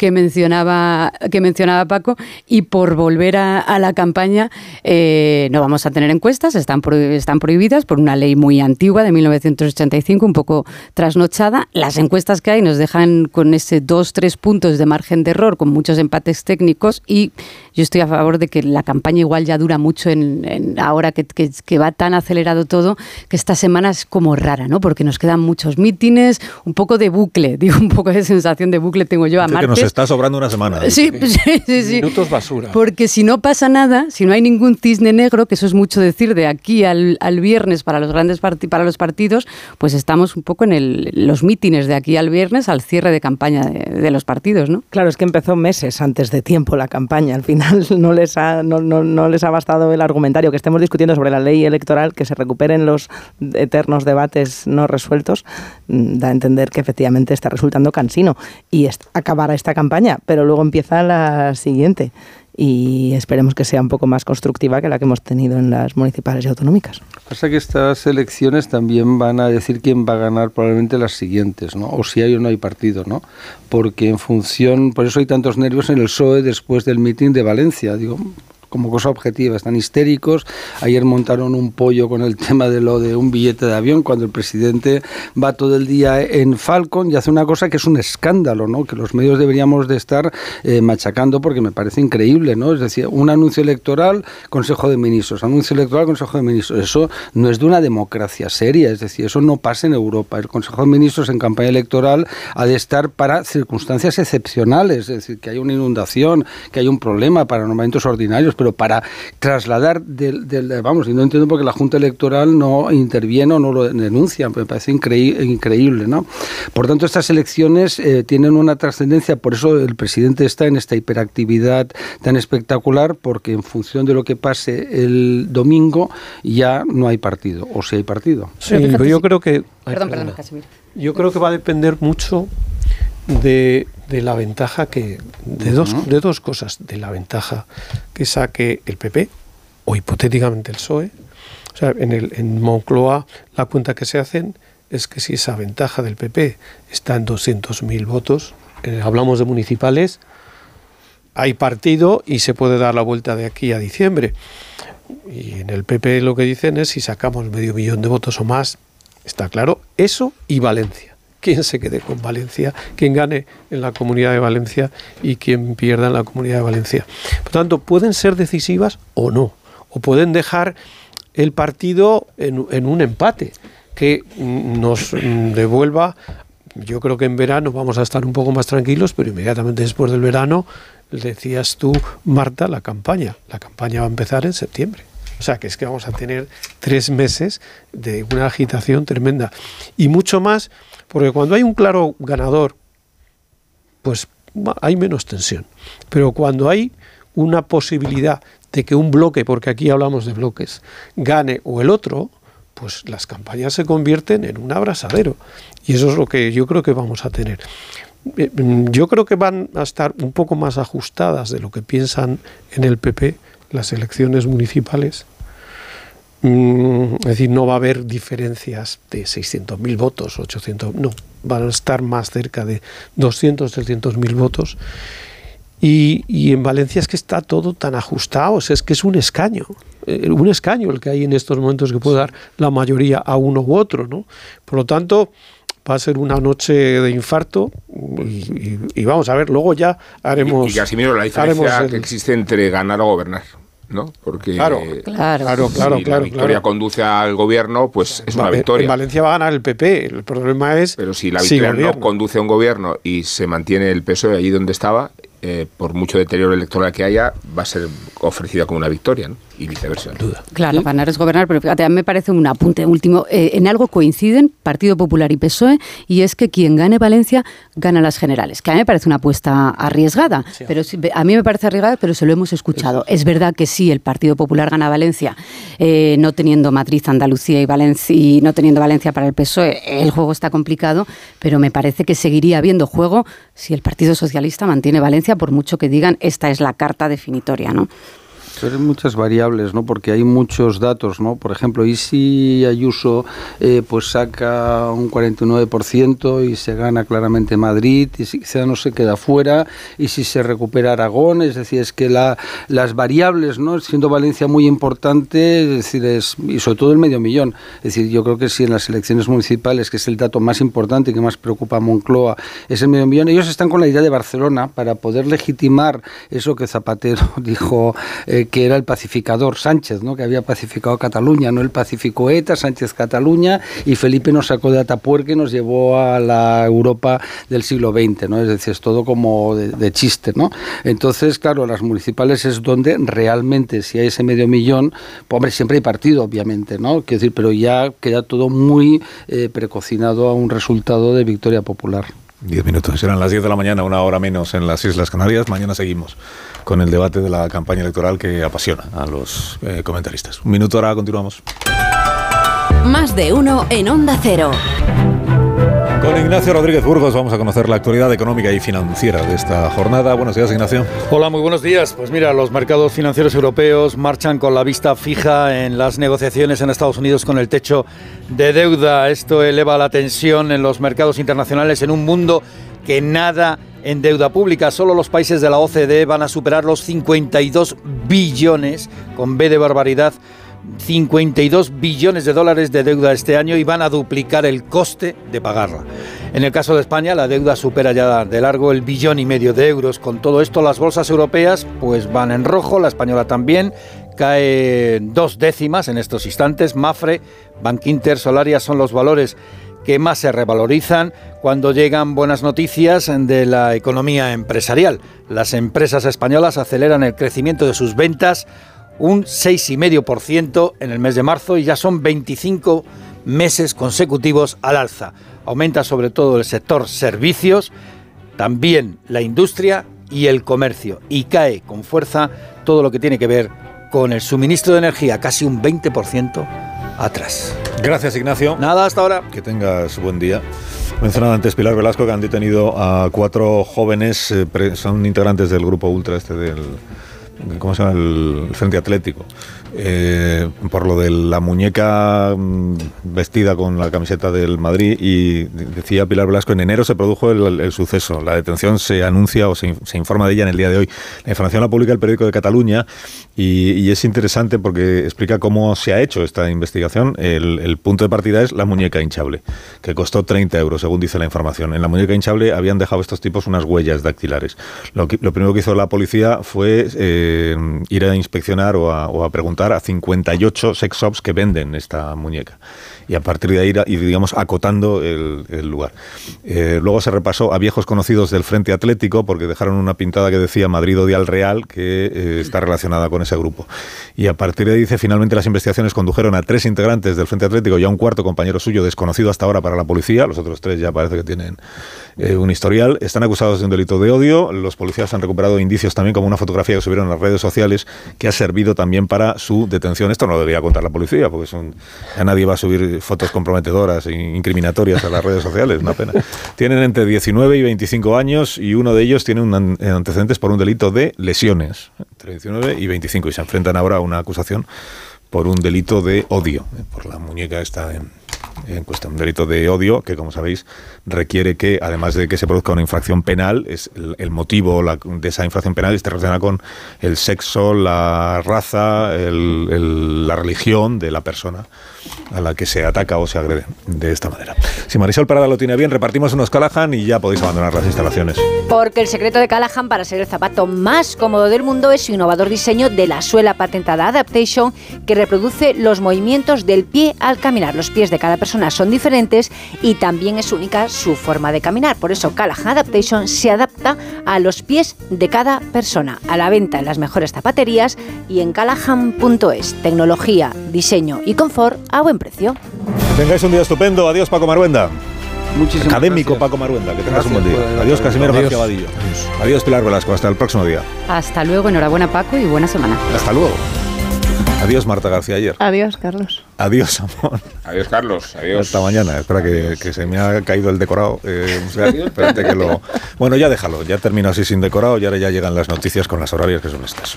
G: que mencionaba, que mencionaba Paco, y por volver a, la campaña, eh, no vamos a tener encuestas, están, están prohibidas por una ley muy antigua de 1985, un poco trasnochada. Las encuestas que y nos dejan con ese dos, tres puntos de margen de error, con muchos empates técnicos y yo estoy a favor de que la campaña igual ya dura mucho en, ahora que, que, va tan acelerado todo, que esta semana es como rara, ¿no? Porque nos quedan muchos mítines, un poco de bucle, [LAUGHS] digo, un poco de sensación de bucle tengo yo a martes.
A: Que nos está sobrando una semana.
G: Sí, sí, sí, sí.
C: Minutos basura.
G: Porque si no pasa nada, si no hay ningún cisne negro, que eso es mucho decir de aquí al, al viernes para los grandes para los partidos, pues estamos un poco en el, los mítines de aquí al viernes al cierre de campaña de, de los partidos, ¿no?
D: Claro, es que empezó meses antes de tiempo la campaña, al final [LAUGHS] no les ha, no, no, no les ha bastado el argumentario. Que estemos discutiendo sobre la ley electoral, que se recuperen los eternos debates no resueltos, mm, da a entender que efectivamente está resultando cansino y acabará esta campaña, pero luego empieza la siguiente y esperemos que sea un poco más constructiva que la que hemos tenido en las municipales y autonómicas.
E: Pasa que estas elecciones también van a decir quién va a ganar probablemente las siguientes, ¿no? O si hay o no hay partido, ¿no? Porque en función, por eso hay tantos nervios en el PSOE después del mitin de Valencia, digo, como cosa objetiva, están histéricos. Ayer montaron un pollo con el tema de lo de un billete de avión, cuando el presidente va todo el día en Falcon y hace una cosa que es un escándalo, ¿no? que los medios deberíamos de estar eh, machacando porque me parece increíble. ¿no? Es decir, un anuncio electoral, Consejo de Ministros, anuncio electoral, Consejo de Ministros. Eso no es de una democracia seria, es decir, eso no pasa en Europa. El Consejo de Ministros en campaña electoral ha de estar para circunstancias excepcionales, es decir, que hay una inundación, que hay un problema para momentos ordinarios pero para trasladar del, vamos, y no entiendo por qué la Junta Electoral no interviene o no lo denuncia, me parece increíble, ¿no? Por tanto, estas elecciones eh, tienen una trascendencia, por eso el presidente está en esta hiperactividad tan espectacular, porque en función de lo que pase el domingo ya no hay partido, o si hay partido.
C: Sí, pero yo creo que...
G: Perdón, perdón, Casimiro.
C: Yo creo que va a depender mucho de, la ventaja que. De, dos, de dos cosas. De la ventaja que saque el PP, o hipotéticamente el PSOE. O sea, en, el, en Moncloa la cuenta que se hacen es que si esa ventaja del PP está en 200.000 votos, eh, hablamos de municipales, hay partido y se puede dar la vuelta de aquí a diciembre. Y en el PP lo que dicen es si sacamos medio millón de votos o más, está claro, eso y Valencia. Quién se quede con Valencia, quién gane en la comunidad de Valencia y quién pierda en la comunidad de Valencia. Por tanto, pueden ser decisivas o no, o pueden dejar el partido en, en un empate que nos devuelva yo creo que en verano vamos a estar un poco más tranquilos, pero inmediatamente después del verano, decías tú, Marta, la campaña. La campaña va a empezar en septiembre. O sea, que es que vamos a tener tres meses de una agitación tremenda. Y mucho más, porque cuando hay un claro ganador, pues hay menos tensión. Pero cuando hay una posibilidad de que un bloque, porque aquí hablamos de bloques, gane o el otro, pues las campañas se convierten en un abrasadero. Y eso es lo que yo creo que vamos a tener. Eh, mm, yo creo que van a estar un poco más ajustadas de lo que piensan en el PP las elecciones municipales. Mm, es decir, no va a haber diferencias de 600.000 votos, 800, no, van a estar más cerca de 200, 300.000 votos. Y, en Valencia es que está todo tan ajustado, es que es un escaño, eh, un escaño el que hay en estos momentos que puede dar la mayoría a uno u otro, ¿no? Por lo tanto, va a ser una noche de infarto y, vamos a ver, luego ya haremos...
F: Y, y Casimiro, la diferencia que existe entre ganar o gobernar. ¿No? Porque
C: claro, claro, claro,
F: si la victoria conduce al gobierno, pues es una victoria.
C: En Valencia va a ganar el PP. El problema es.
F: Pero si la victoria no conduce a un gobierno y se mantiene el PSOE allí donde estaba, eh, por mucho deterioro electoral que haya, va a ser ofrecida como una victoria, ¿no? Y viceversa.
G: Duda. Claro, ganar es gobernar, pero fíjate, a mí me parece un apunte último. Eh, en algo coinciden Partido Popular y PSOE, y es que quien gane Valencia gana las generales, que a mí me parece una apuesta arriesgada, pero a mí me parece arriesgada, pero se lo hemos escuchado. Es verdad que sí, el Partido Popular gana Valencia, eh, no teniendo Madrid, Andalucía y Valencia, y no teniendo Valencia para el PSOE, el juego está complicado, pero me parece que seguiría habiendo juego si el Partido Socialista mantiene Valencia, por mucho que digan esta es la carta definitoria, ¿no?
E: Hay muchas variables, ¿no? Porque hay muchos datos, ¿no? Por ejemplo, y si Ayuso eh, pues saca un 49% y se gana claramente Madrid, y si no se queda fuera, y si se recupera Aragón, es decir, es que la, las variables, ¿no? Siendo Valencia muy importante, es decir, es, y sobre todo el medio millón. Es decir, yo creo que si en las elecciones municipales, que es el dato más importante y que más preocupa a Moncloa, es el medio millón, ellos están con la idea de Barcelona para poder legitimar eso que Zapatero [LAUGHS] dijo. Eh, que era el pacificador Sánchez, ¿no? que había pacificado Cataluña, no el pacificó ETA, Sánchez Cataluña, y Felipe nos sacó de Atapuerca y nos llevó a la Europa del siglo XX, ¿no? es decir, es todo como de, chiste. ¿no? Entonces, claro, las municipales es donde realmente, si hay ese medio millón, pues, hombre, siempre hay partido, obviamente, ¿no? Quiero decir, pero ya queda todo muy eh, precocinado a un resultado de victoria popular.
A: Diez minutos, serán las diez de la mañana, una hora menos en las Islas Canarias. Mañana seguimos con el debate de la campaña electoral que apasiona a los eh, comentaristas. Un minuto ahora, continuamos.
I: Más de uno en Onda Cero.
A: Con Ignacio Rodríguez Burgos vamos a conocer la actualidad económica y financiera de esta jornada. Buenos días, Ignacio.
M: Hola, muy buenos días. Pues mira, los mercados financieros europeos marchan con la vista fija en las negociaciones en Estados Unidos con el techo de deuda. Esto eleva la tensión en los mercados internacionales en un mundo que nada en deuda pública. Solo los países de la OCDE van a superar los 52 billones, con B de barbaridad, 52 billones de dólares de deuda este año y van a duplicar el coste de pagarla. En el caso de España, la deuda supera ya de largo el billón y medio de euros. Con todo esto, las bolsas europeas pues van en rojo, la española también. Cae dos décimas en estos instantes. Mafre, Bankinter, Solaria son los valores que más se revalorizan cuando llegan buenas noticias de la economía empresarial. Las empresas españolas aceleran el crecimiento de sus ventas un 6,5% en el mes de marzo y ya son 25 meses consecutivos al alza. Aumenta sobre todo el sector servicios, también la industria y el comercio y cae con fuerza todo lo que tiene que ver con el suministro de energía, casi un 20% atrás.
A: Gracias, Ignacio.
M: Nada, hasta ahora.
A: Que tengas buen día. Mencionado antes Pilar Velasco que han detenido a cuatro jóvenes, eh, son integrantes del grupo Ultra este del ¿cómo se llama? El Frente Atlético. Eh, por lo de la muñeca mm, vestida con la camiseta del Madrid y decía Pilar Velasco, en enero se produjo el, el suceso, la detención se anuncia o se, se informa de ella en el día de hoy. La información la publica el periódico de Cataluña y, y es interesante porque explica cómo se ha hecho esta investigación. El, el punto de partida es la muñeca hinchable, que costó 30 euros, según dice la información. En la muñeca hinchable habían dejado estos tipos unas huellas dactilares. Lo, lo primero que hizo la policía fue eh, ir a inspeccionar o a, o a preguntar a 58 sex shops que venden esta muñeca. Y a partir de ahí digamos, acotando el, el lugar. Eh, luego se repasó a viejos conocidos del Frente Atlético porque dejaron una pintada que decía Madrid odia al Real, que eh, está relacionada con ese grupo. Y a partir de ahí dice, finalmente las investigaciones condujeron a tres integrantes del Frente Atlético y a un cuarto compañero suyo desconocido hasta ahora para la policía. Los otros tres ya parece que tienen eh, un historial. Están acusados de un delito de odio. Los policías han recuperado indicios también como una fotografía que subieron en las redes sociales que ha servido también para su detención. Esto no lo debería contar la policía porque son, ya nadie va a subir fotos comprometedoras e incriminatorias a las redes sociales. Una pena. [LAUGHS] Tienen entre 19 y 25 años y uno de ellos tiene un an- antecedentes por un delito de lesiones. Entre 19 y 25 y se enfrentan ahora a una acusación por un delito de odio, por la muñeca esta en, en cuestión. Un delito de odio que, como sabéis, requiere que, además de que se produzca una infracción penal, es el, el motivo la- de esa infracción penal esté relacionada con el sexo, la raza, el- el- la religión de la persona a la que se ataca o se agrede de esta manera. Si Marisol Parada lo tiene bien, repartimos unos Callahan y ya podéis abandonar las instalaciones.
N: Porque el secreto de Callahan para ser el zapato más cómodo del mundo es su innovador diseño de la suela patentada Adaptation que reproduce los movimientos del pie al caminar. Los pies de cada persona son diferentes y también es única su forma de caminar. Por eso Callahan Adaptation se adapta a los pies de cada persona. A la venta en las mejores zapaterías y en callahan.es. Tecnología, diseño y confort a buen precio.
A: Que tengáis un día estupendo. Adiós, Paco Maruenda.
E: Muchísimas
A: Académico
E: gracias.
A: Paco Maruenda. Que tengas
E: Gracias
A: un buen día. Adiós, Casimiro
B: Adiós.
A: García Vadillo. Adiós, Pilar Velasco. Hasta el próximo día.
G: Hasta luego, enhorabuena Paco y buena semana.
A: Hasta luego. Adiós, Marta García ayer.
D: Adiós, Carlos.
A: Adiós, amor.
F: Adiós, Carlos. Adiós.
A: Hasta mañana. Espera que, que se me ha caído el decorado. Eh, o sea, espérate que lo... Bueno, ya déjalo. Ya termino así sin decorado y ahora ya llegan las noticias con las horarias que son estas.